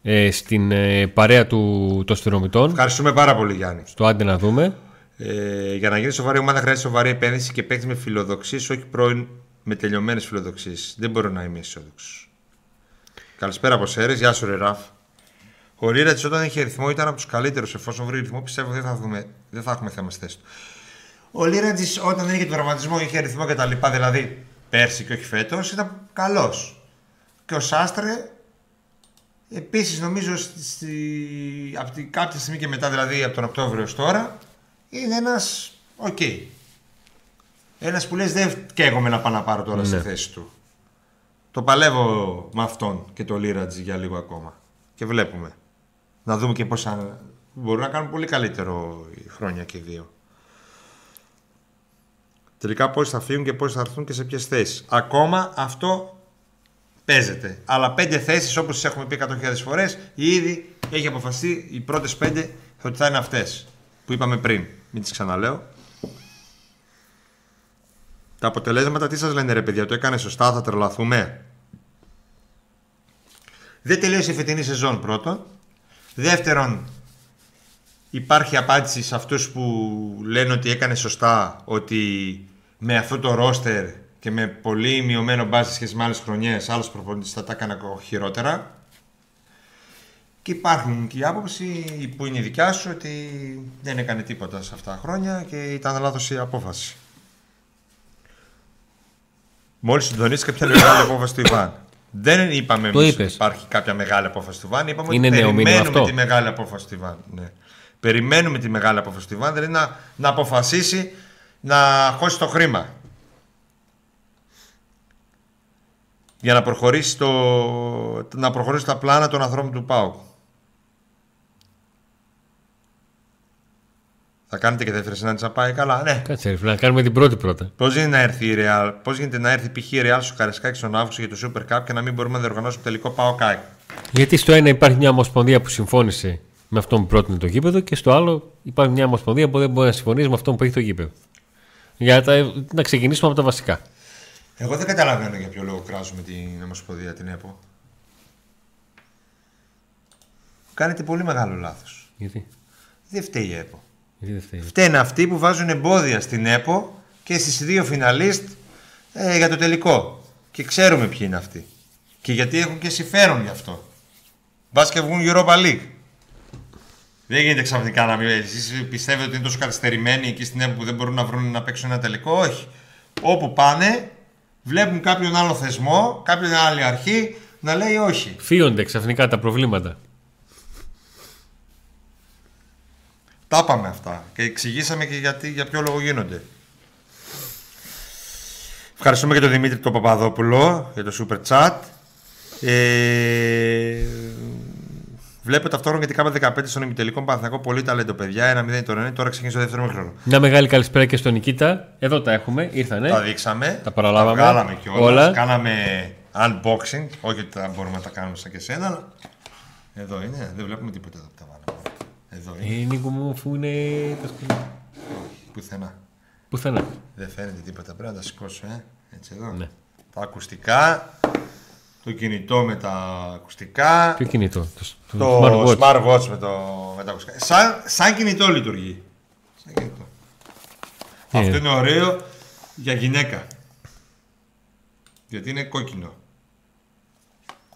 ε, στην ε, παρέα του των στυρομητών. Ευχαριστούμε πάρα πολύ Γιάννη. Στο άντε να δούμε. Ε, για να γίνει σοβαρή ομάδα χρειάζεται σοβαρή επένδυση και παίκτη με φιλοδοξίες, όχι πρώην με τελειωμένες φιλοδοξίες. Δεν μπορώ να είμαι αισιόδοξος. Καλησπέρα από Σέρες, γεια σου, ρε Ραφ. Ο Λίρατζ όταν είχε ρυθμό ήταν από τους καλύτερους. Εφόσον βρει ρυθμό, πιστεύω δεν θα, δούμε, δεν θα έχουμε θέμα στη θέση του. Ο Λίρατζ όταν είχε τον τραυματισμό, είχε ρυθμό κτλ. Δηλαδή πέρσι και όχι φέτος, ήταν καλός. Και ο Σάστρε επίσης νομίζω στη, στη, από την, κάποια στιγμή και μετά, δηλαδή από τον Οκτώβριο ως τώρα, είναι ένας OK. Okay. Ένας που λες δεν καίγομαι να πάω να πάρω τώρα στη Ναι. θέση του. Το παλεύω με αυτόν και το Λίρατζ για λίγο ακόμα. Και βλέπουμε. Να δούμε και πόσα. Μπορούν να κάνουν πολύ καλύτερο η χρόνια και οι δύο. Τελικά πόσοι θα φύγουν και πόσοι θα έρθουν και σε ποιες θέσεις. Ακόμα αυτό παίζεται. Αλλά πέντε θέσεις όπως τις έχουμε πει 100.000 φορές, ήδη έχει αποφασιστεί οι πρώτες πέντε ότι θα είναι αυτές που είπαμε πριν. Μην τις ξαναλέω. Τα αποτελέσματα τι σας λένε ρε παιδιά, το έκανε σωστά, θα τρελαθούμε; Δεν τελείωσε η φετινή σεζόν πρώτον. Δεύτερον, υπάρχει απάντηση σε αυτούς που λένε ότι έκανε σωστά ότι με αυτό το ρόστερ και με πολύ μειωμένο μπάζι σχέση με άλλες χρονιές άλλος προπονητής θα τα έκανε ακόμα χειρότερα. Και υπάρχουν και η άποψη που είναι η δικιά σου ότι δεν έκανε τίποτα σε αυτά τα χρόνια και ήταν λάθος η απόφαση. Μόλις συντονίστηκε ποια είναι η μεγάλη απόφαση του Ιβάν. Δεν είπαμε Το εμείς είπες. ότι υπάρχει κάποια μεγάλη απόφαση του Ιβάν. Είπαμε Είναι ότι νέο μήνυμα περιμένουμε αυτό. τη μεγάλη απόφαση του Ιβάν. Ναι. Περιμένουμε τη μεγάλη απόφαση του Ιβάν, δηλαδή να, να αποφασίσει να χώσει το χρήμα. Για να προχωρήσει, το, να προχωρήσει τα πλάνα των ανθρώπων του ΠΑΟΚ. Θα κάνετε και δεύτερη συνάντηση να πάει καλά. Ναι. Κάτσε, ρε φίλε, να κάνουμε την πρώτη πρώτα. Πώς γίνεται να έρθει η Real, πώς γίνεται να έρθει π.χ. η Real στο Καρεσκάκι τον Αύγουστο για το Super Cup και να μην μπορούμε να διοργανώσουμε τελικό ΠΑΟΚ ΑΕΚ; Γιατί στο ένα υπάρχει μια ομοσπονδία που συμφώνησε με αυτόν που πρότεινε το γήπεδο και στο άλλο υπάρχει μια ομοσπονδία που δεν μπορεί να συμφωνήσει με αυτόν που έχει το γήπεδο. Για τα, να ξεκινήσουμε από τα βασικά. Εγώ δεν καταλαβαίνω για ποιο λόγο κράζουμε την Ομοσπονδία την ΕΠΟ. Κάνετε πολύ μεγάλο λάθος. Γιατί, Δεν φταίει η ΕΠΟ. γιατί δεν φταίει; Φταίνε αυτοί που βάζουν εμπόδια στην ΕΠΟ και στις δύο φιναλίστ ε, για το τελικό. Και ξέρουμε ποιοι είναι αυτοί. Και γιατί έχουν και συμφέρον γι' αυτό. Μπα και βγουν Europa League. Δεν γίνεται ξαφνικά να μην. Εσείς πιστεύετε ότι είναι τόσο καθυστερημένοι εκεί στην ΕΠΟ που δεν μπορούν να βρουν να παίξουν ένα τελικό; Όχι. Όπου πάνε, βλέπουν κάποιον άλλο θεσμό, κάποιον άλλη αρχή να λέει όχι. Φύονται ξαφνικά τα προβλήματα. Τα είπαμε αυτά και εξηγήσαμε και γιατί, για ποιο λόγο γίνονται. Ευχαριστούμε και τον Δημήτρη τον Παπαδόπουλο για το super chat. Ε, βλέπω ταυτόχρονα γιατί κάπου 15 στον ημιτελικό Παναθηναϊκό πολύ ταλέντο παιδιά. 1-0 το Ρενέ, τώρα ξεκίνησε το δεύτερο μήχρονο. Μια μεγάλη καλησπέρα και στον Νικήτα. Εδώ τα έχουμε, ήρθανε. Τα δείξαμε. Τα παραλάβαμε. Τα βγάλαμε κιόλας. Όλα. Κάναμε unboxing. Όχι ότι τα μπορούμε να τα κάνουμε σαν και εσένα, αλλά εδώ είναι. Δεν βλέπουμε τίποτα εδώ που τα βάλαμε. Εδώ είναι. Ε, Νίκο μου, αφού είναι. τα σκουλ- Πουθενά. Πουθενά. Δεν φαίνεται τίποτα. Πρέπει να τα σηκώσω, ε. Έτσι εδώ. Ναι. Τα ακουστικά. Το κινητό με τα ακουστικά. Ποιο κινητό, το, το, Το smartwatch. smartwatch με, το, με τα ακουστικά. Σαν, σαν κινητό λειτουργεί. Σαν κινητό. Ε. Αυτό είναι ωραίο για γυναίκα. Γιατί είναι κόκκινο.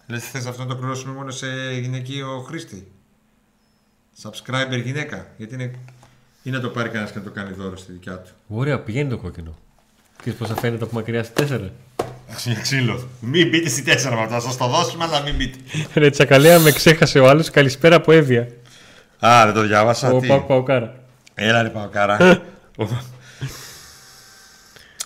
Λες θες αυτό να το πληρώσουμε μόνο σε γυναικείο χρήστη; Subscriber γυναίκα. Γιατί είναι... Ή να το πάρει κανένας και να το κάνει δώρο στη δικιά του. Ωραία, πηγαίνει το κόκκινο. Ξέρεις πώς θα φαίνεται από μακριά στη 4. Για ξύλο. Μην μπείτε στη 4 με αυτά. Σας το δώσουμε, αλλά μην μπείτε. Ρε τσακαλέα με ξέχασε ο άλλος. Καλησπέρα από Εύβοια. Α, δεν το διάβασα. Ο τι; Πάκου Παουκάρα. Έλα ρε Παοκάρα.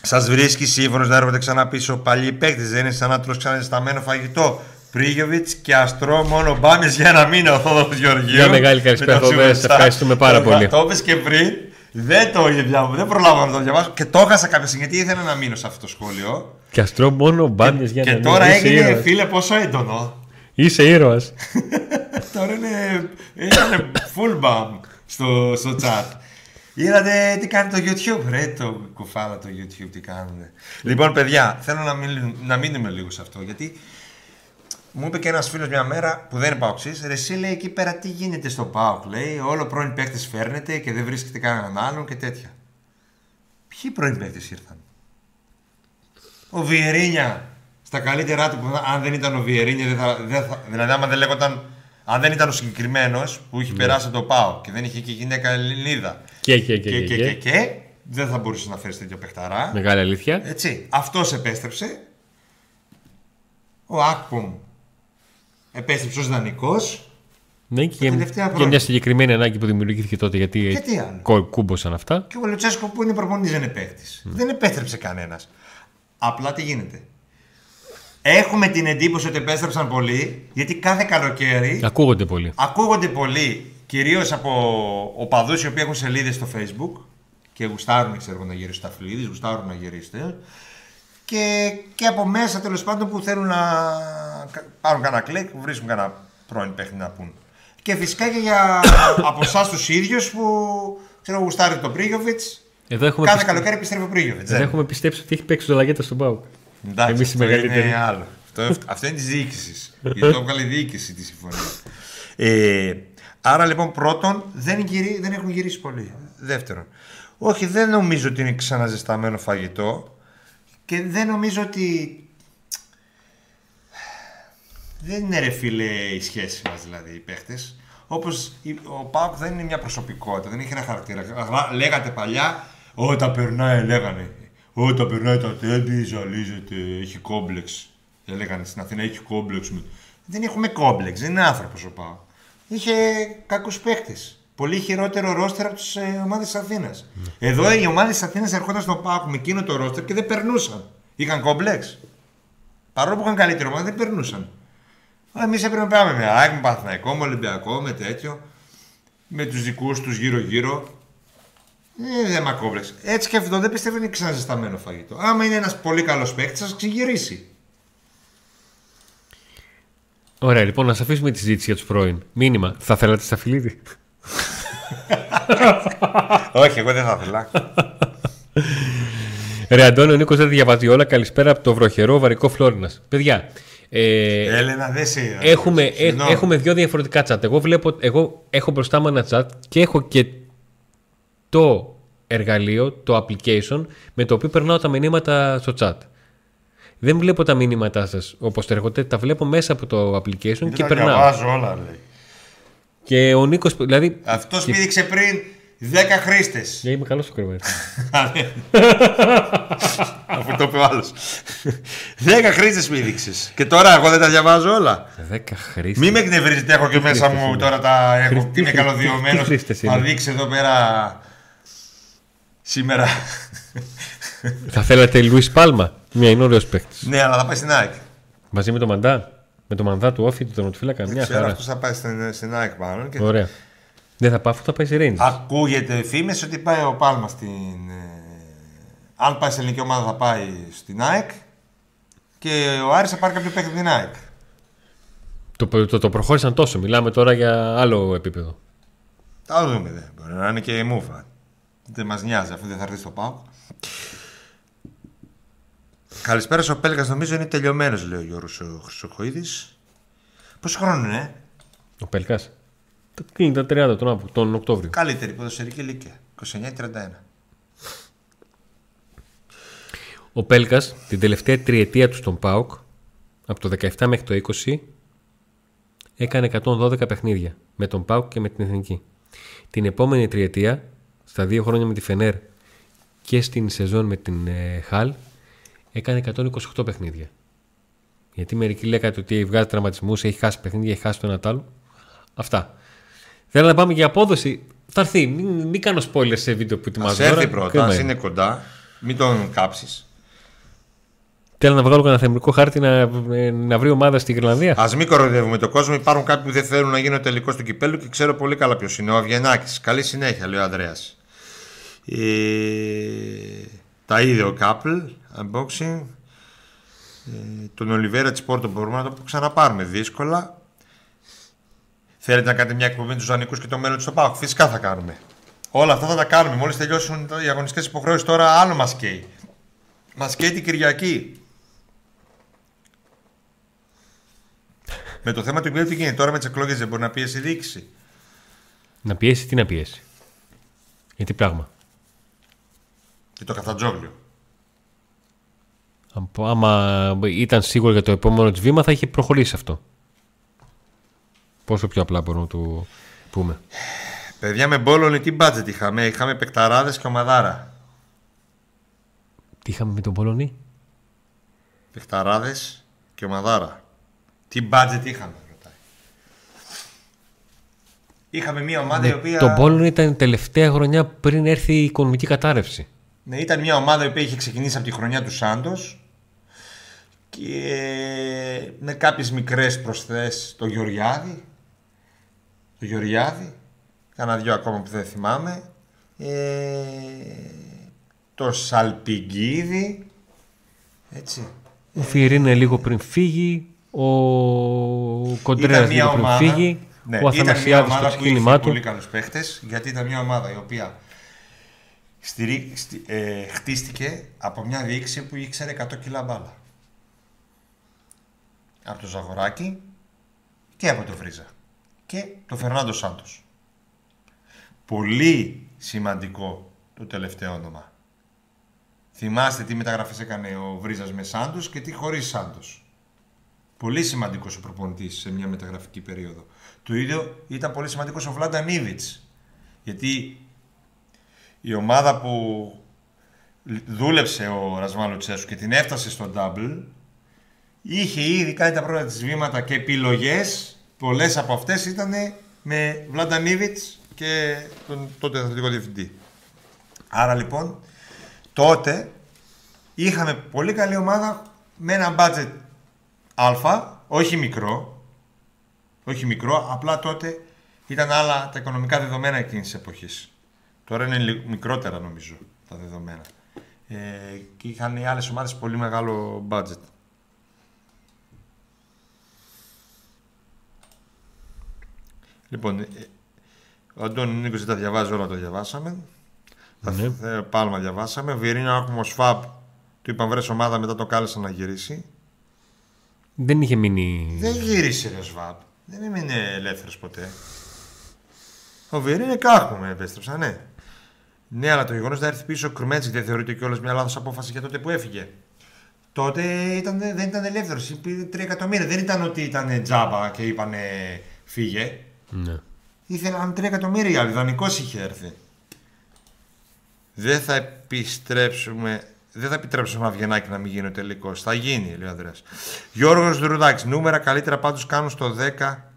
Σας βρίσκει σύμφωνος να έρχονται ξανά πίσω παλιοί παίκτες. Δεν είναι σαν να τρως ξανά ζεσταμένο φαγητό. Πρίγιοβιτς και αστρό μόνο μπάμες για ένα μήνα ο Θόδωρος Γεωργίου. Μια μεγάλη καλησπέρα, Με το Θόδωρε, Superstar. σε ευχαριστούμε πάρα Το- πολύ. Το είπες και πριν. Δεν το είδα, δεν προλάβα να το διαβάσω και το έχασα κάποια στιγμή γιατί ήθελα να μείνω σε αυτό το σχόλιο. Και αστρό μόνο μπάμιες για και να τώρα μην- είσαι έγινε ήρωας. φίλε πόσο έντονο. Είσαι ήρωας. Τώρα είναι, είναι full bam στο, στο chat. Είδατε τι κάνει το YouTube, ρε το κουφάλα το YouTube τι κάνουν. Λοιπόν, παιδιά, θέλω να, μιλ, να μείνουμε λίγο σε αυτό γιατί μου είπε και ένας φίλος μια μέρα που δεν είναι παοξή, ρε εσύ λέει εκεί πέρα τι γίνεται στο ΠΑΟΚ. Λέει, όλο πρώην παίκτε φέρνετε και δεν βρίσκεται κανέναν άλλον και τέτοια. Ποιοι πρώην παίκτες ήρθαν; Ο Βιερίνια στα καλύτερά του, που αν δεν ήταν ο Βιερίνια, δεν θα, δεν θα, δηλαδή άμα δεν λέγονταν Αν δεν ήταν ο συγκεκριμένος που είχε περάσει από το ΠΑΟ και δεν είχε και γυναίκα Ελληνίδα. Και, και, και, Και, και, και, και. και, και, δεν θα μπορούσε να φέρεις τέτοιο παιχταρά. Μεγάλη αλήθεια. Έτσι. Αυτός επέστρεψε. Ο Ακπομ επέστρεψε ως δανεικός. Ναι, και, τελευταία και χρόνια. μια συγκεκριμένη ανάγκη που δημιουργήθηκε τότε γιατί Και τι άλλο. κο- κούμποσαν αυτά. Και ο Λουτσέσκο που είναι προπονητής δεν είναι παίχτη. Δεν επέστρεψε κανένας. Απλά τι γίνεται. Έχουμε την εντύπωση ότι επέστρεψαν πολλοί, γιατί κάθε καλοκαίρι Ακούγονται πολύ. ακούγονται πολλοί, κυρίως από οπαδούς οι οποίοι έχουν σελίδες στο Facebook και γουστάρουν ξέρω, εγώ, να γυρίσουν τα φλίδι, γουστάρουν να γυρίσουν. Και, και από μέσα τέλος πάντων που θέλουν να κα- πάρουν κανένα κλικ, βρίσκουν κανένα πρώην παίχνη να πούν. Και φυσικά και για από εσάς τους ίδιους που ξέρω, γουστάρετε τον Πρίγιοβιτς. Εδώ έχουμε, Κάθε πιστε- καλοκαίρι επιστρέφει ο Πρίγιοβιτς. εδώ έχουμε πιστέψει ότι έχει παίξει το Λαγέτα στον Πάουκ. Εντάξει, Εμείς οι αυτό μεγαλύτεροι. είναι άλλο. Αυτό, αυτό είναι της διοίκησης. γιατί το έβγαλε η διοίκηση τη συμφωνία. Ε, άρα λοιπόν, πρώτον, δεν, γυρί, δεν έχουν γυρίσει πολύ. Δεύτερον, όχι, δεν νομίζω ότι είναι ξαναζεσταμένο φαγητό και δεν νομίζω ότι. Δεν είναι ρε φίλε η σχέση μας δηλαδή οι παίχτες. Όπως η- ο Πάουκ δεν είναι μια προσωπικότητα, δεν έχει ένα χαρακτήρα. Γρα- Λέγατε παλιά, ό, τα περνάει, λέγανε. Ό, τα περνάει τα τέμπη, ζαλίζεται, έχει κόμπλεξ. Έλεγαν στην Αθήνα, έχει κόμπλεξ. με- Δεν έχουμε κόμπλεξ, δεν είναι άνθρωπος ο Πάουκ. Είχε κακούς παίχτες. Πολύ χειρότερο ρόστερ από τις ε, ομάδες της Αθήνας. Εδώ οι ομάδες της Αθήνας ερχόταν στον Πάουκ με εκείνο το ρόστερ και δεν περνούσαν. Είχαν κόμπλεξ. Παρόλο που είχαν καλύτερη ομάδα, δεν περνούσαν. Εμείς έπρεπε να πάμε με ΑΕΚ, με Παναθηναϊκό, με Ολυμπιακό, με τέτοιο. Με τους δικούς τους γύρω-γύρω. Ε, δεν με κόμπλεξ. Έτσι και αυτό δεν πιστεύω είναι ξαναζεσταμένο φαγητό. Άμα είναι ένας πολύ καλός παίκτης, θα σας ξεγυρίσει. Ωραία, λοιπόν, να σα αφήσουμε τη συζήτηση για τους πρώην. Μήνυμα. Θα θέλατε στα φιλίδι. Όχι, εγώ δεν θα ήθελα. Ρε Αντώνη, ο Νίκος δεν διαβάζει όλα. Καλησπέρα από το βροχερό βαρικό Φλόρινας. Παιδιά, ε, Έλενα, δεν σε. έχουμε, ε, Συγγνώμη. έχουμε δύο διαφορετικά chat. Εγώ, βλέπω, εγώ έχω μπροστά μου ένα chat και έχω και το εργαλείο, το application, με το οποίο περνάω τα μηνύματα στο chat. Δεν βλέπω τα μηνύματά σας όπως έρχονται, τα βλέπω μέσα από το application Δεν και τα περνάω. διαβάζω όλα, λέει. Και ο Νίκος, δηλαδή. Αυτός πήδηξε πριν 10 χρήστες. Για είμαι καλός στο κρεβάτι. Αφού το είπε ο άλλος. 10 χρήστες πήδηξε. Και τώρα εγώ δεν τα διαβάζω όλα. 10 χρήστες. Μην με εκνευρίζετε, έχω και μέσα χρήστες μου είναι; τώρα τα έχω. Χρήστες- Τι είμαι τι- καλωδιωμένος. τι χρήστες Θα είναι; δείξει εδώ πέρα σήμερα. Θα θέλατε Λουίς Πάλμα. Μια είναι ωραίο παίκτης. ναι, αλλά θα πάει στην ΑΕΚ. Μαζί με το μαντά. Με το μανδά του όφη του τερματοφύλακα. Δεν Μια ξέρω, χαρά. αυτός θα πάει στην, στην ΑΕΚ πάνω. Και... Ωραία. Δεν θα πάω, αφού θα πάει σε Rangers. Ακούγεται φήμες ότι πάει ο Πάλμα στην. ε, Αν πάει σε ελληνική ομάδα θα πάει στην ΑΕΚ. Και ο Άρης θα πάρει κάποιο παίκτη από την ΑΕΚ. Το, το, το προχώρησαν τόσο. Μιλάμε τώρα για άλλο επίπεδο. Θα δούμε. Δε. Μπορεί να είναι και μούφα. Δεν μας νοιάζει αφού δεν θα έρθει στο ΠΑΟΚ. Καλησπέρα ο Πέλγα. Νομίζω είναι τελειωμένος, λέει ο Γιώργος ο Χρυσοχοίδης. Πόσο χρόνο είναι, ε; Ο Πέλκας. Κλείνει τα 30 τον, Αύγουστο- τον Οκτώβριο. Καλύτερη ποδοσφαιρική ηλικία. 29-31. Ο Πέλκας την τελευταία τριετία του στον ΠΑΟΚ, από το 17 μέχρι το 20, έκανε 112 παιχνίδια με τον ΠΑΟΚ και με την Εθνική. Την επόμενη τριετία, στα δύο χρόνια με τη Φενέρ και στην σεζόν με την ε, Χαλ, έκανε 128 παιχνίδια. Γιατί μερικοί λέγατε ότι βγάζει τραυματισμούς, έχει χάσει παιχνίδια, έχει χάσει το ένα τ' άλλο. Αυτά. Θέλω να πάμε για απόδοση. Θα έρθει. Μην, μην κάνω spoilers σε βίντεο που Α ετοιμάζω. έρθει τώρα. πρώτα, Κρίμα ας είναι. είναι κοντά. Μην τον κάψεις. Θέλω να βγάλω κανένα θεμικό χάρτη να, ε, να βρει ομάδα στην Γρυλανδία. Α μην κοροϊδεύουμε τον κόσμο. Υπάρχουν κάποιοι που δεν θέλουν να γίνει ο τελικό του κυπέλου και ξέρω πολύ καλά ποιος είναι. Ο Αβγενάκης. Καλή συνέχεια, λέει ο Ανδρέας. Ε, τα είδε ο Κάπλ, unboxing. Ε, τον Ολιβέρα Τσιπόρτο μπορούμε να το ξαναπάρουμε δύσκολα. Θέλετε να κάνετε μια εκπομπή με τους Ζανικού και το μέλλον του στο ΠΑΟΚ; Φυσικά θα κάνουμε. Όλα αυτά θα τα κάνουμε. Μόλις τελειώσουν οι αγωνιστικές υποχρεώσεις, τώρα άλλο μας καίει. Μας καίει την Κυριακή. με το θέμα του κυπέλου τι γίνεται τώρα με τις εκλογές, δεν μπορεί να πιέσει η διοίκηση. Να πιέσει, τι να πιέσει; Για τι πράγμα; Και το Καφτατζόγλιο. Από- Άμα ήταν σίγουρο για το επόμενο της βήμα, θα είχε προχωρήσει αυτό. Πόσο πιο απλά μπορούμε να το πούμε; Παιδιά με Μπόλωνη τι budget είχαμε. Είχαμε πεκταράδες και ομαδάρα. Τι είχαμε με τον Πολωνή. Πεκταράδες και ομαδάρα. Τι budget είχαμε. ρωτάει. Είχαμε μια ομάδα η οποία. Το Πόλωνη ήταν η τελευταία χρονιά πριν έρθει η οικονομική κατάρρευση. Ναι, ήταν μια ομάδα η οποία είχε ξεκινήσει από τη χρονιά του Σάντος και με κάποιες μικρές προσθέσεις το Γεωργιάδη το Γεωργιάδη κάνα δυο ακόμα που δεν θυμάμαι ε, το Σαλπιγκίδη έτσι Ο Φιερίνα λίγο πριν φύγει, ο Κοντρέρας μια λίγο πριν ομάδα- φύγει, ναι, ο ήταν μια Αθανασιάδης στο ομάδα που είχε ξεκίνημά του. πολύ καλούς παίχτες γιατί ήταν μια ομάδα η οποία στηρί, στι- ε, χτίστηκε από μια διοίκηση που ήξερε 100 κιλά μπάλα. Από το Ζαγοράκι και από το Βρίζα. Και το Φερνάντο Σάντος. Πολύ σημαντικό το τελευταίο όνομα. Θυμάστε τι μεταγραφές έκανε ο Βρίζας με Σάντος και τι χωρίς Σάντος. Πολύ σημαντικός ο προπονητής σε μια μεταγραφική περίοδο. Το ίδιο ήταν πολύ σημαντικός ο Βλάντα Νίβιτς. Γιατί η ομάδα που δούλεψε ο Ρασμάλο Τσέσου και την έφτασε στο double είχε ήδη κάνει τα πρώτα της βήματα και επιλογές πολλές από αυτές ήταν με Βλάντα Νίβιτς και τον τότε αθλητικό διευθυντή. Άρα λοιπόν τότε είχαμε πολύ καλή ομάδα με ένα budget α, όχι μικρό, όχι μικρό, απλά τότε ήταν άλλα τα οικονομικά δεδομένα εκείνης της εποχής. Τώρα είναι λι- μικρότερα νομίζω τα δεδομένα. Ε, και είχαν οι άλλες ομάδες πολύ μεγάλο budget. Λοιπόν, ε, ο Αντώνη Νίκος δεν τα διαβάζει όλα, το διαβάσαμε. Τα Ναι. θε- Πάλμα διαβάσαμε. Βιερίνο Άκουμο Σφάπ, του είπαν βρες ομάδα, μετά το κάλεσαν να γυρίσει. Δεν είχε μείνει. Δεν γύρισε ρε Σβάπ. Δεν έμεινε ελεύθερος ποτέ. Ο Βιερίνο είναι κάχουμε, επέστρεψα, ναι. Ναι, αλλά το γεγονός να έρθει πίσω ο Κρμέτσικ δεν θεωρείται κιόλας μια λάθος απόφαση για τότε που έφυγε. Τότε ήταν, δεν ήταν ελεύθερος. Πήρε 3 εκατομμύρια. Δεν ήταν ότι ήταν τζάμπα και είπανε φύγε. Ναι. Ήθελαν 3 εκατομμύρια. Ιδανικό είχε έρθει. Δεν θα επιστρέψουμε. Δεν θα επιτρέψουμε ένα Αυγενάκη να μην γίνει ο τελικός. Θα γίνει, λέει ο Ανδρέας. Γιώργος Δουρουδάκη. Νούμερα καλύτερα πάντως κάνουν στο 10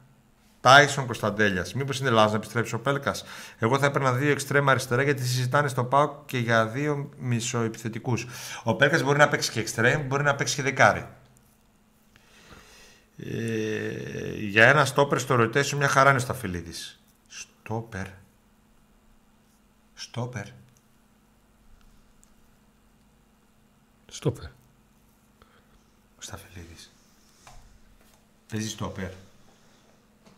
Τάισον Κωνσταντέλιας. Μήπως είναι λάθος να επιστρέψει ο Πέλκας; Εγώ θα έπαιρνα δύο εξτρέμα αριστερά γιατί συζητάνε στο ΠΑΟΚ και για δύο μισοεπιθετικούς. Ο Πέλκας μπορεί να παίξει και εξτρέμ, μπορεί να παίξει και δεκάρι. Ε, για ένα στόπερ στο rotation μια χαρά είναι ο Σταφυλίδης. Στόπερ. Στόπερ. Στόπερ. Ο Σταφυλίδης. Παίζει στόπερ.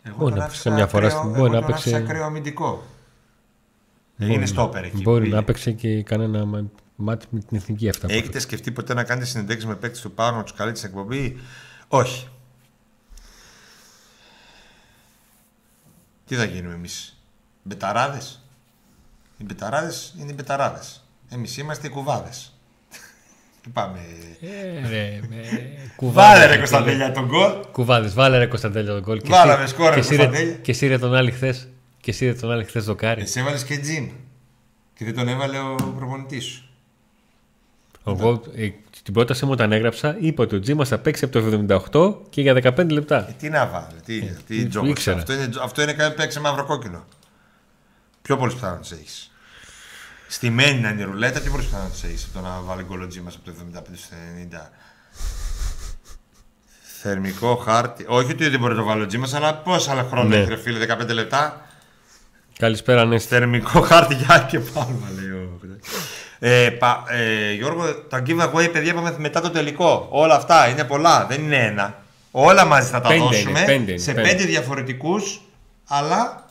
Εγώ Μπορεί τον να άφησα παίξει μια φορά ακραίο- στην- εγώ μπορεί να τον άφησα παίξει- ακραίο αμυντικό. Μπορεί είναι να- στόπερ εκεί. Μπορεί πήγε. να παίξει και κανένα μα- μάτι με την εθνική αυτά. που Έχετε σκεφτεί ποτέ να κάνετε συνεντέξει με παίκτες του Πάου να τους καλείτε στην εκπομπή; Όχι. Τι θα γίνουμε εμείς; Μπεταράδες; Οι μπεταράδες είναι οι μπεταράδες. Εμείς είμαστε οι κουβάδες. Τι πάμε. Ε, ρε, με... Βάλε ρε Κωνσταντέλια τον γκολ. Κουβάδες, βάλε ρε Κωνσταντέλια τον κόλ. Και Βάλαμε εσύ- σκόρ, ρε, και εσύ, ρε- Κωνσταντέλια. Και εσύ ρε τον άλλη χθες. Και εσύ ρε τον άλλη χθες δοκάρι. Εσύ έβαλες και τζιν. Και δεν τον έβαλε ο προπονητής σου. Εγώ ε, την πρόταση μου όταν έγραψα είπα ότι ο Τζίμας θα παίξει από το 78 και για 15 λεπτά. Ε, τι να βάλει, τι, τι το τζόγο. ήξερα. Αυτό είναι, αυτό είναι κάτι που παίξει μαύρο κόκκινο. Πιο πολλέ πιθανότητες έχεις. Στη μένη να είναι η ρουλέτα, πιο πολλέ πιθανότητες έχεις από το να βάλει γκολ ο Τζίμας από το 75 στο 90. Θερμικό χάρτη. Όχι ότι δεν μπορεί να το βάλει ο Τζίμας, αλλά πόσα άλλα χρόνια Ναι. έχει, ρε φίλε, 15 λεπτά. Καλησπέρα, Νέστη. Θερμικό χάρτη για και πάλμα, λέει ο. Ε, πα, ε, Γιώργο, τα giveaway, παιδιά, είπαμε μετά το τελικό. Όλα αυτά είναι πολλά, δεν είναι ένα. Όλα μαζί θα τα Πέντε είναι, δώσουμε πέντε είναι, σε πέντε. πέντε διαφορετικούς, αλλά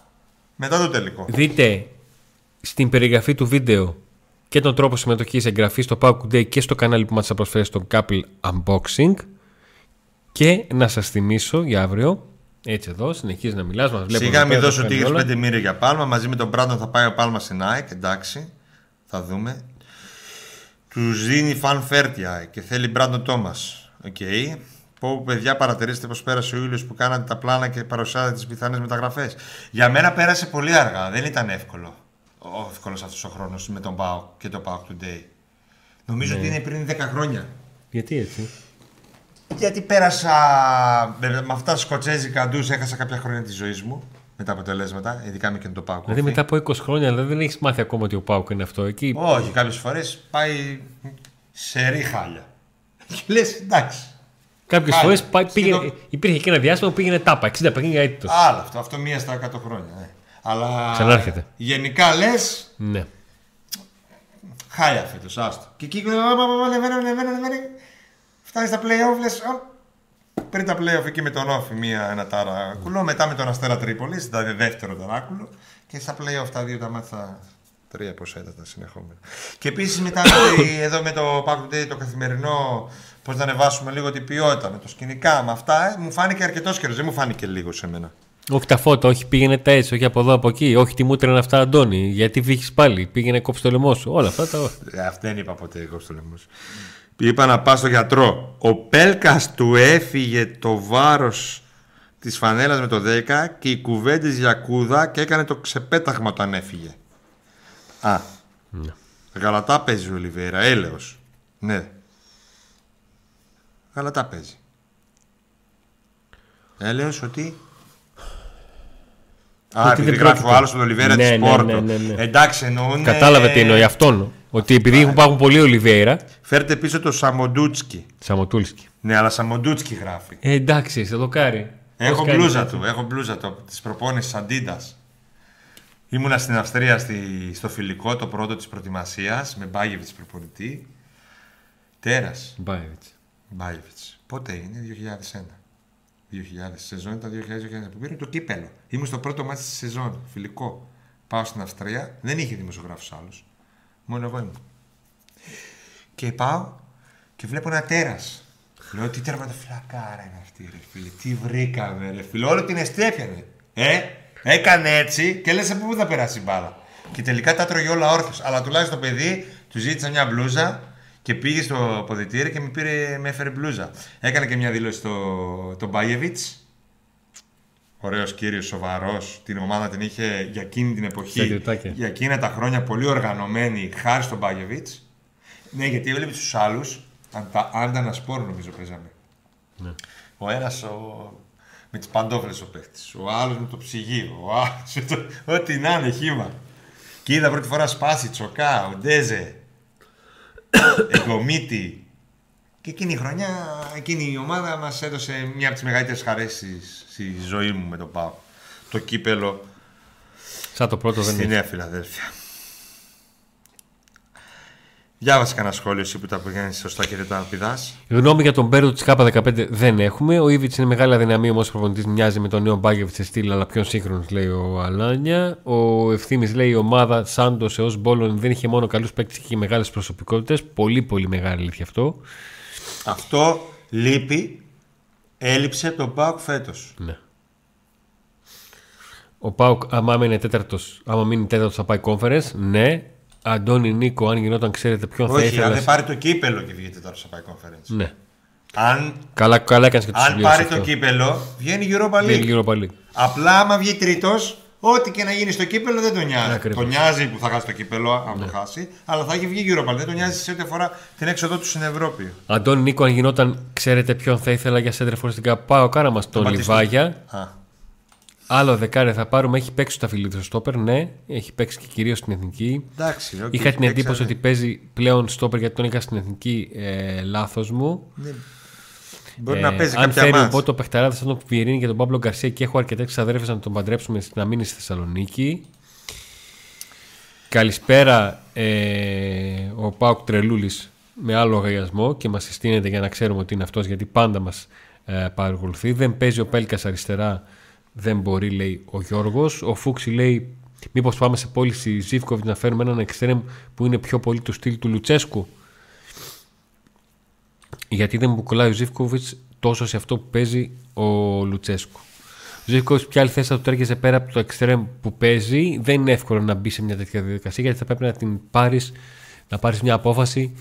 μετά το τελικό. Δείτε στην περιγραφή του βίντεο και τον τρόπο συμμετοχής εγγραφής στο Pauk Day και στο κανάλι που μας θα προσφέρει στο Couple Unboxing και να σας θυμίσω για αύριο έτσι εδώ συνεχίζει να μιλάς μας βλέπω Σιγά εδώ μην πέρα, δώσω τα τίγρης παίρνει 5 μοίρια για πάλμα. Μαζί με τον Μπράντον θα πάει ο Πάλμα στην ΑΕΚ, εντάξει. Θα δούμε. Τους δίνει φαν φέρτια και θέλει Μπράντον Τόμας. Οκ. Πω, παιδιά, παρατηρήστε πώ πέρασε ο ήλιο που κάνατε τα πλάνα και παρουσιάζατε τις πιθανές μεταγραφές. Για μένα πέρασε πολύ αργά. Δεν ήταν εύκολο. Ο εύκολος αυτός ο χρόνος με τον Πάο και το Πάο Today. Νομίζω Ναι. ότι είναι πριν 10 χρόνια. Γιατί έτσι; Γιατί πέρασα με, με αυτά τα σκοτσέζικα ντους, έχασα κάποια χρόνια της ζωής μου με τα αποτελέσματα, ειδικά με και το Πάο. Δηλαδή μετά από 20 χρόνια δηλαδή, δεν έχεις μάθει ακόμα ότι ο Πάουκ είναι αυτό. Εκεί; Όχι, κάποιες φορές πάει σε ρίχαλια. Και λες, εντάξει. κάποιες Πάλι. φορές πήγαινε, Σχεδόν- υπήρχε και ένα διάστημα που πήγαινε τάπα, 60 παιχνίδια έτητο. Άλλο αυτό, αυτό μία στα 100 χρόνια. Ναι. Αλλά Ξανάρχεται. γενικά λες, Ναι. χάλια φέτος, άστο. Και εκεί ανεβαίνω, ανεβαίνω, ανεβαίνω. Φτάνεις στα playoff, λες. Πριν τα playoff εκεί με τον Όφη, μία, ένα ταράκουλο. Μετά με τον Αστέρα Τρίπολης, δηλαδή δεύτερο ταράκουλο. Και στα playoff τα δύο τα μάθα. Τρία πόσα ήταν τα συνεχόμενα. Και επίσης μετά με- εδώ με το Pack Day το καθημερινό, πώς να ανεβάσουμε λίγο την ποιότητα, με το σκηνικά, με αυτά, ε, μου φάνηκε αρκετός καιρός. Δεν μου φάνηκε λίγο σε μένα. Όχι τα φώτα, όχι πήγαινε τα έτσι, όχι από εδώ από εκεί, όχι τι μου έτρενα αυτά, Αντώνη. Γιατί βγήκε πάλι, πήγαινε κόψει το λαιμό σου. Όλα αυτά τα. Ε, Αυτό δεν είπα ποτέ εγώ στο λαιμό. σου. Είπα να πάω στο γιατρό. Ο Πέλκας του έφυγε το βάρος της φανέλας με το 10 και οι κουβέντε για κούδα και έκανε το ξεπέταγμα όταν έφυγε. Α. Γαλατά παίζει ο Ολιβέρα, έλεος. Ναι. Γαλατά παίζει. Έλεος ότι... Α, Ότι επειδή δεν γράφει ο πρόκειται. άλλος τον Ολιβέρα Ναι, της ναι, Πόρτο. ναι, ναι, ναι. Εντάξει, εννοούν... Κατάλαβε τι εννοεί αυτόν. Ότι επειδή υπάρχουν πολλοί Ολιβέηρα. Φέρτε πίσω το Σαμοντούτσκι. Σαμοτούλσκι. Ναι, αλλά Σαμοντούτσκι γράφει. Ε, εντάξει, σε δοκάρι. Έχω Πώς κάνει μπλούζα έτσι. του, έχω μπλούζα του της προπόνησης Αντίντας. Ήμουνα στην Αυστρία στη, στο φιλικό το πρώτο της προετοιμασίας με Μπάγεβιτς προπονητή. Τέρας. Μπάιβιτς. Μπάγεβιτς. Πότε είναι, 2001. 2000, σεζόν ήταν 2000-2001 που πήρε το κύπελο. Ήμουν στο πρώτο μάτι της σεζόν, φιλικό. Πάω στην Αυστρία, δεν είχε δημοσιογράφους άλλους. Μόνο εγώ ήμουν. Και πάω και βλέπω ένα τέρας. Λέω τι τερματοφυλακάρα είναι αυτή, ρε φίλε. Τι βρήκαμε, ρε φίλε. Όλο την εστέφιανε. Ε, έκανε έτσι και λες από πού θα περάσει η μπάλα. Και τελικά τα τρώγε όλα όρθιος. Αλλά τουλάχιστον το παιδί του ζήτησα μια μπλούζα και πήγε στο ποδητήρι και με, πήρε, με έφερε μπλούζα. Έκανε και μια δήλωση στο τον Μπάγεβιτ. Ωραίος κύριος, σοβαρός. Την ομάδα την είχε για εκείνη την εποχή. Στρατιωτάκια. Για εκείνα τα χρόνια πολύ οργανωμένη, χάρη στον Μπάγεβιτ. Ναι, γιατί έβλεπε τους άλλους. Άντα να σπόρο νομίζω παίζαμε. Ναι. Ο ένας ο... με τις παντόφλες ο παίχτης. Ο άλλος με το ψυγείο. Ο άλλος με το... Ό,τι να είναι χήμα. Και είδα πρώτη φορά σπάσει τσοκά, ο Ντέζε, Εγκομίτη. Και εκείνη η χρονιά, εκείνη η ομάδα μας έδωσε μια από τις μεγαλύτερες χαρές στη ζωή μου με τον Πάο. Το κύπελο Σαν το πρώτο δεν στη είναι. Νέα Φιλαδέλφια. Διάβασε κανένα σχόλιο εσύ που τα πηγαίνει σωστά και δεν τα πηδάς; Γνώμη για τον Μπέρντο της K15 δεν έχουμε. Ο Ήβιτ είναι μεγάλη αδυναμία όμως ο προπονητής μοιάζει με τον νέο Μπάγκεβιτς σε στυλ, αλλά πιο σύγχρονος λέει ο Αλάνια. Ο Ευθύνη λέει η ομάδα Σάντος έως Μπόλον δεν είχε μόνο καλούς παίκτες, είχε και μεγάλες προσωπικότητες. Πολύ πολύ μεγάλη αλήθεια αυτό. Αυτό λείπει, έλειψε τον Πάοκ φέτος. Ναι. Ο Πάουκ, άμα μείνει τέταρτος, άμα μείνει τέταρτος, θα πάει conference. Ναι. Αντώνη Νίκο, αν γινόταν, ξέρετε ποιον θα Όχι, αν ήθελα. δεν πάρει το κύπελο και βγείτε τώρα στο πάει conference. Ναι. Αν, Καλά, καλά έκανες και το αν συμπλήρωσε πάρει το αυτό. κύπελο, βγαίνει η Europa League. Βγαίνει η Europa League. Απλά άμα βγει τρίτος, ό,τι και να γίνει στο κύπελο δεν τον νοιάζει. Ακριβώς. Τον νοιάζει που θα χάσει το κύπελο, αν το χάσει, αλλά θα έχει βγει η Europa League. Δεν τον νοιάζει σε ό,τι αφορά την έξοδό του στην Ευρώπη. Αντώνη Νίκο, αν γινόταν, ξέρετε ποιον θα ήθελα για σέντρεφορ στην ΚΑΠΑ. Ο κάρα μας τον Μπατίστα. Λιβάγια. Α, Άλλο δεκάρι θα πάρουμε. Έχει παίξει στο φιλίδιο στόπερ, ναι. Έχει παίξει και κυρίως στην εθνική. εντάξει, οκ, είχα την εντύπωση παίξανε. ότι παίζει πλέον στόπερ γιατί τον είχα στην εθνική. Ε, Λάθος μου. Μπορεί να παίζει Ε, αν κάποια φέρει μάτς. ο Μπότο Πεχταράδε σαν τον Πιερίνη και τον Παύλο Γκαρσία και έχω αρκετέ ξαδέρφε να τον παντρέψουμε να μείνει στη Θεσσαλονίκη. Καλησπέρα ε, ο Πάουκ Τρελούλης με άλλο λογαριασμό και μας συστήνεται για να ξέρουμε ότι είναι αυτός γιατί πάντα μας ε, παρακολουθεί. Δεν παίζει ο Πέλκας αριστερά, δεν μπορεί λέει ο Γιώργος. Ο Φούξη λέει μήπως πάμε σε πώληση Ζήφκοβιτς να φέρουμε έναν εξτρέμ που είναι πιο πολύ του στυλ του Λουτσέσκου. Γιατί δεν μου κολλάει ο Ζήφκοβιτς τόσο σε αυτό που παίζει ο Λουτσέσκου. Ο Ζήφκοβιτς, ποια άλλη θέση θα του τέργεζε πέρα από το εξτρέμ που παίζει, δεν είναι εύκολο να μπει σε μια τέτοια διαδικασία γιατί θα πρέπει να την πάρεις να πάρεις μια απόφαση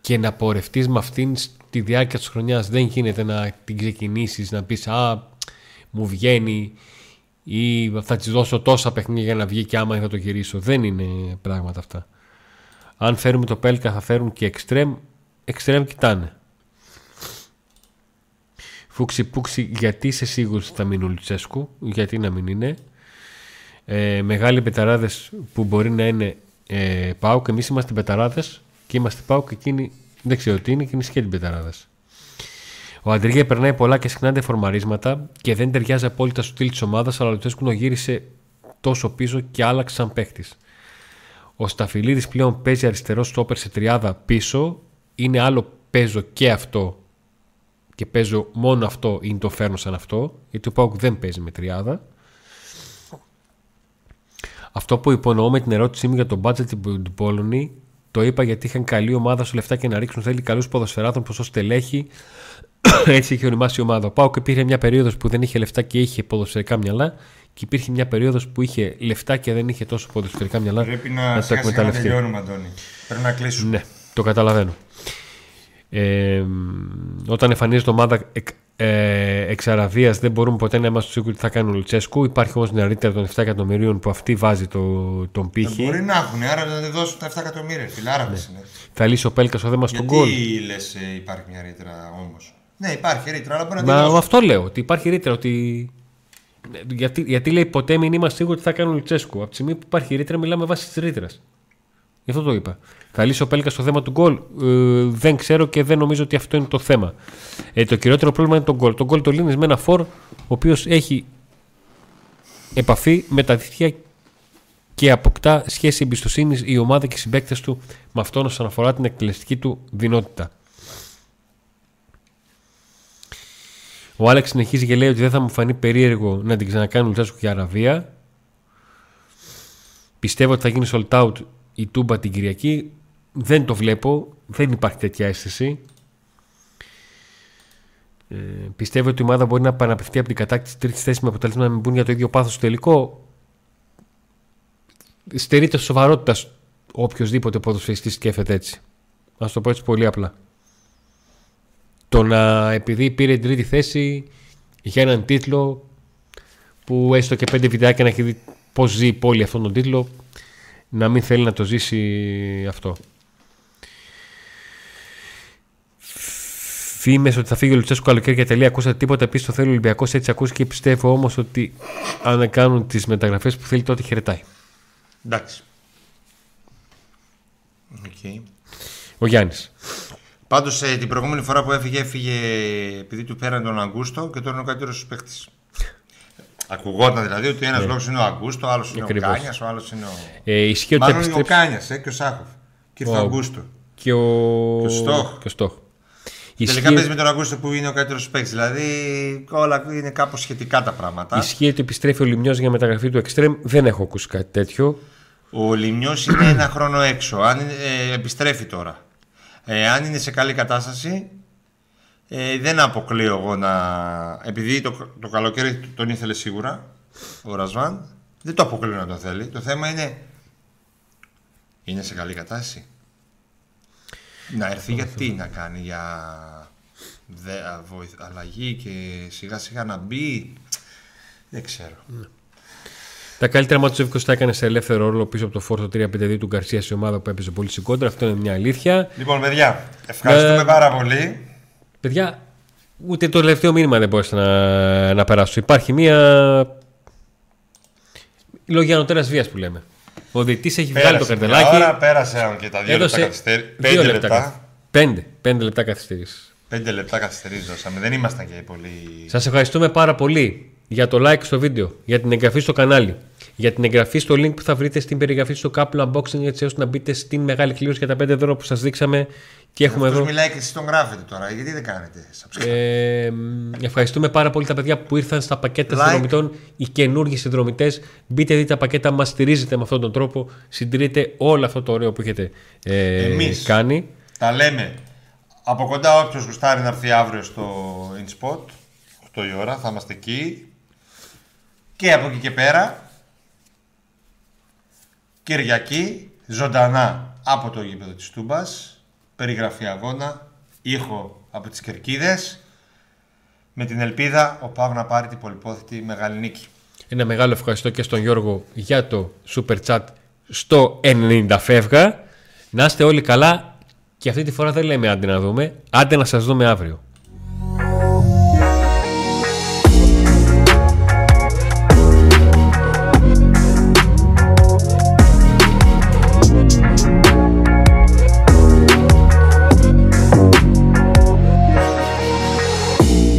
και να πορευτείς με αυτήν στη διάρκεια της χρονιάς. Δεν γίνεται να την ξεκινήσεις, να πεις «Α, μου βγαίνει» ή θα της δώσω τόσα παιχνίδια για να βγει και άμα θα το γυρίσω. Δεν είναι πράγματα αυτά. Αν φέρουμε το Πέλκα θα φέρουν και εξτρέμ. Εξτρέμ κοιτάνε. Φούξη πούξη γιατί είσαι σίγουρος ότι θα μείνει ο Λουτσέσκου. Γιατί να μην είναι. Ε, μεγάλοι πεταράδες που μπορεί να είναι ε, και Εμείς είμαστε πεταράδες και είμαστε πάω και εκείνοι δεν ξέρω τι είναι και είναι σκέτη πεταράδες. Ο Αντρίγια περνάει πολλά και συχνά φορμαρίσματα και δεν ταιριάζει απόλυτα στο στυλ της ομάδας, αλλά ο Λουτσέσκου γύρισε τόσο πίσω και άλλαξε σαν παίχτη. Ο Σταφυλίδης πλέον παίζει αριστερό στόπερ σε τριάδα πίσω. Είναι άλλο παίζω και αυτό και παίζω μόνο αυτό ή το φέρνω σαν αυτό, γιατί ο Πάουκ δεν παίζει με τριάδα. Αυτό που υπονοώ με την ερώτησή μου για τον budget του Πόλωνη, το είπα γιατί είχαν καλή ομάδα στο λεφτά και να ρίξουν θέλει καλούς ποδοσφαιράτων ποσό στελέχη. Έτσι είχε ονομάσει η ομάδα. Ο Πάουκ υπήρχε μια περίοδος που δεν είχε λεφτά και είχε ποδοσφαιρικά μυαλά και υπήρχε μια περίοδος που είχε λεφτά και δεν είχε τόσο ποδοσφαιρικά μυαλά. Πρέπει να, να το εκμεταλλευτεί. τελειώνουμε, Αντώνη. Πρέπει να κλείσουμε. Ναι, το καταλαβαίνω. Ε, όταν εμφανίζεται ομάδα εκ, ε, εξ Αραβίας δεν μπορούμε ποτέ να είμαστε σίγουροι τι θα κάνει ο Λουτσέσκου. Υπάρχει όμως νεαρύτερα των 7 εκατομμυρίων που αυτή βάζει το, τον πύχη. μπορεί να έχουν, άρα να δεν δώσουν τα 7 εκατομμύρια. Φιλάραβε ναι. είναι. Θα λύσει ο Πέλκας ο θέμα στον γκολ. Γιατί λες ε, υπάρχει μια ρήτρα όμως; Ναι, υπάρχει ρήτρα, αλλά μπορεί να Μα δώσει. αυτό λέω, ότι υπάρχει ρήτρα. Ότι... Γιατί, γιατί λέει ποτέ μην είμαστε σίγουροι τι θα κάνει ο Λουτσέσκου. Από τη στιγμή που υπάρχει ρήτρα, μιλάμε βάσει της ρήτρας. Γι' αυτό το είπα. Θα λύσει ο Πέλκας στο θέμα του γκολ. Ε, δεν ξέρω και δεν νομίζω ότι αυτό είναι το θέμα. Ε, το κυριότερο πρόβλημα είναι το γκολ. Το γκολ το λύνεις με ένα φόρ ο οποίος έχει επαφή με τα δίχτυα και αποκτά σχέση εμπιστοσύνης η ομάδα και οι συμπαίκτες του με αυτόν όσον αφορά την εκτελεστική του δυνότητα. Ο Άλεξ συνεχίζει και λέει ότι δεν θα μου φανεί περίεργο να την ξανακάνει Λουτσάσκου και Αραβία. Πιστεύω ότι θα γίνει sold out η Τούμπα την Κυριακή. Δεν το βλέπω. Δεν υπάρχει τέτοια αίσθηση. Ε, πιστεύω ότι η ομάδα μπορεί να επαναπευθεί από την κατάκτηση τρίτης θέσης με αποτέλεσμα να μην μπουν για το ίδιο πάθος στο τελικό; Στερείται σοβαρότητας οποιοδήποτε ποδοσφαιριστής σκέφτεται έτσι. Α το πω έτσι πολύ απλά. Το να επειδή πήρε την τρίτη θέση για έναν τίτλο που έστω και πέντε βιντεάκια να έχει δει πώς ζει η πόλη αυτόν τον τίτλο να μην θέλει να το ζήσει αυτό. Φήμες ότι θα φύγει ο Λουτσέσκο καλοκαίρι για τελεία. Ακούσατε τίποτα. Επίσης το θέλει ο Ολυμπιακός. Έτσι ακούσει και πιστεύω όμως ότι αν κάνουν τις μεταγραφές που θέλει τότε χαιρετάει. Εντάξει. Okay. Ο Γιάννης. Πάντως ε, την προηγούμενη φορά που έφυγε, έφυγε επειδή του πέραν τον Αγκούστο και τώρα είναι ο καλύτερος παίκτης. Ακουγόταν δηλαδή ότι ένας ναι. λόγος είναι ο Αγκούστο, ο άλλος είναι Ακριβώς. ο Κάνιας, ο άλλος είναι ο. Ε, ισχύει ότι Μάλλον επιστρέψει... είναι ο Κάνιας ε, και ο Σάχοφ. Και ο... ο Αγκούστο. Και ο, και ο Στόχ. Και ο Στόχ. Τελικά παίζει με τον Αγκούστο που είναι ο καλύτερος παίκτης. Δηλαδή όλα είναι κάπως σχετικά τα πράγματα. Ισχύει ότι επιστρέφει ο Λιμιό για μεταγραφή του Extreme. Δεν έχω ακούσει κάτι τέτοιο. Ο Λιμιό είναι ένα χρόνο έξω. Αν, ε, επιστρέφει τώρα. Ε, αν είναι σε καλή κατάσταση, ε, δεν αποκλείω εγώ να. Επειδή το, το καλοκαίρι τον ήθελε σίγουρα ο Ρασβάν, δεν το αποκλείω να τον θέλει. Το θέμα είναι. Είναι σε καλή κατάσταση. Να έρθει γιατί να κάνει για δε, αλλαγή και σιγά σιγά να μπει. Δεν ξέρω. Ναι. Τα καλύτερα μάτια του Ζεύκο τα έκανε σε ελεύθερο ρόλο πίσω από το φόρτο 3-5-2 του Γκαρσία σε ομάδα που έπαιζε πολύ συγκόντρα. Αυτό είναι μια αλήθεια. Λοιπόν, παιδιά, ευχαριστούμε ε, πάρα πολύ. Παιδιά, ούτε το τελευταίο μήνυμα δεν μπορούσα να, να περάσω. Υπάρχει μια. Λόγια ανωτέρας βίας που λέμε. Ο διετή έχει βγάλει το καρτελάκι. Τώρα πέρασε και τα δύο λεπτά καθυστέρηση. Πέντε λεπτά. Πέντε, πέντε λεπτά καθυστέρηση. Πέντε λεπτά καθυστερήσει δώσαμε. Δεν ήμασταν και πολύ. Σας ευχαριστούμε πάρα πολύ για το like στο βίντεο, για την εγγραφή στο κανάλι, για την εγγραφή στο link που θα βρείτε στην περιγραφή στο Couple Unboxing έτσι ώστε να μπείτε στην μεγάλη κλήρωση για τα 5 ευρώ που σας δείξαμε και έχουμε εδώ... μιλάει και εσείς τον γράφετε τώρα, γιατί δεν κάνετε ε, Ευχαριστούμε πάρα πολύ τα παιδιά που ήρθαν στα πακέτα like. συνδρομητών, οι καινούργιοι συνδρομητές. Μπείτε δείτε τα πακέτα, μας στηρίζετε με αυτόν τον τρόπο, συντηρείτε όλο αυτό το ωραίο που έχετε ε, Εμείς κάνει. τα λέμε από κοντά όποιος γουστάρει να έρθει αύριο στο InSpot, 8 η ώρα, θα είμαστε εκεί. Και από εκεί και πέρα, Κυριακή, ζωντανά από το γήπεδο της Τούμπας, περιγραφή αγώνα, ήχο από τις Κερκίδες, με την ελπίδα ο Πάου να πάρει την πολυπόθητη μεγάλη νίκη. Ένα μεγάλο ευχαριστώ και στον Γιώργο για το super chat στο 90 φεύγα. Να είστε όλοι καλά και αυτή τη φορά δεν λέμε άντε να δούμε, άντε να σας δούμε αύριο.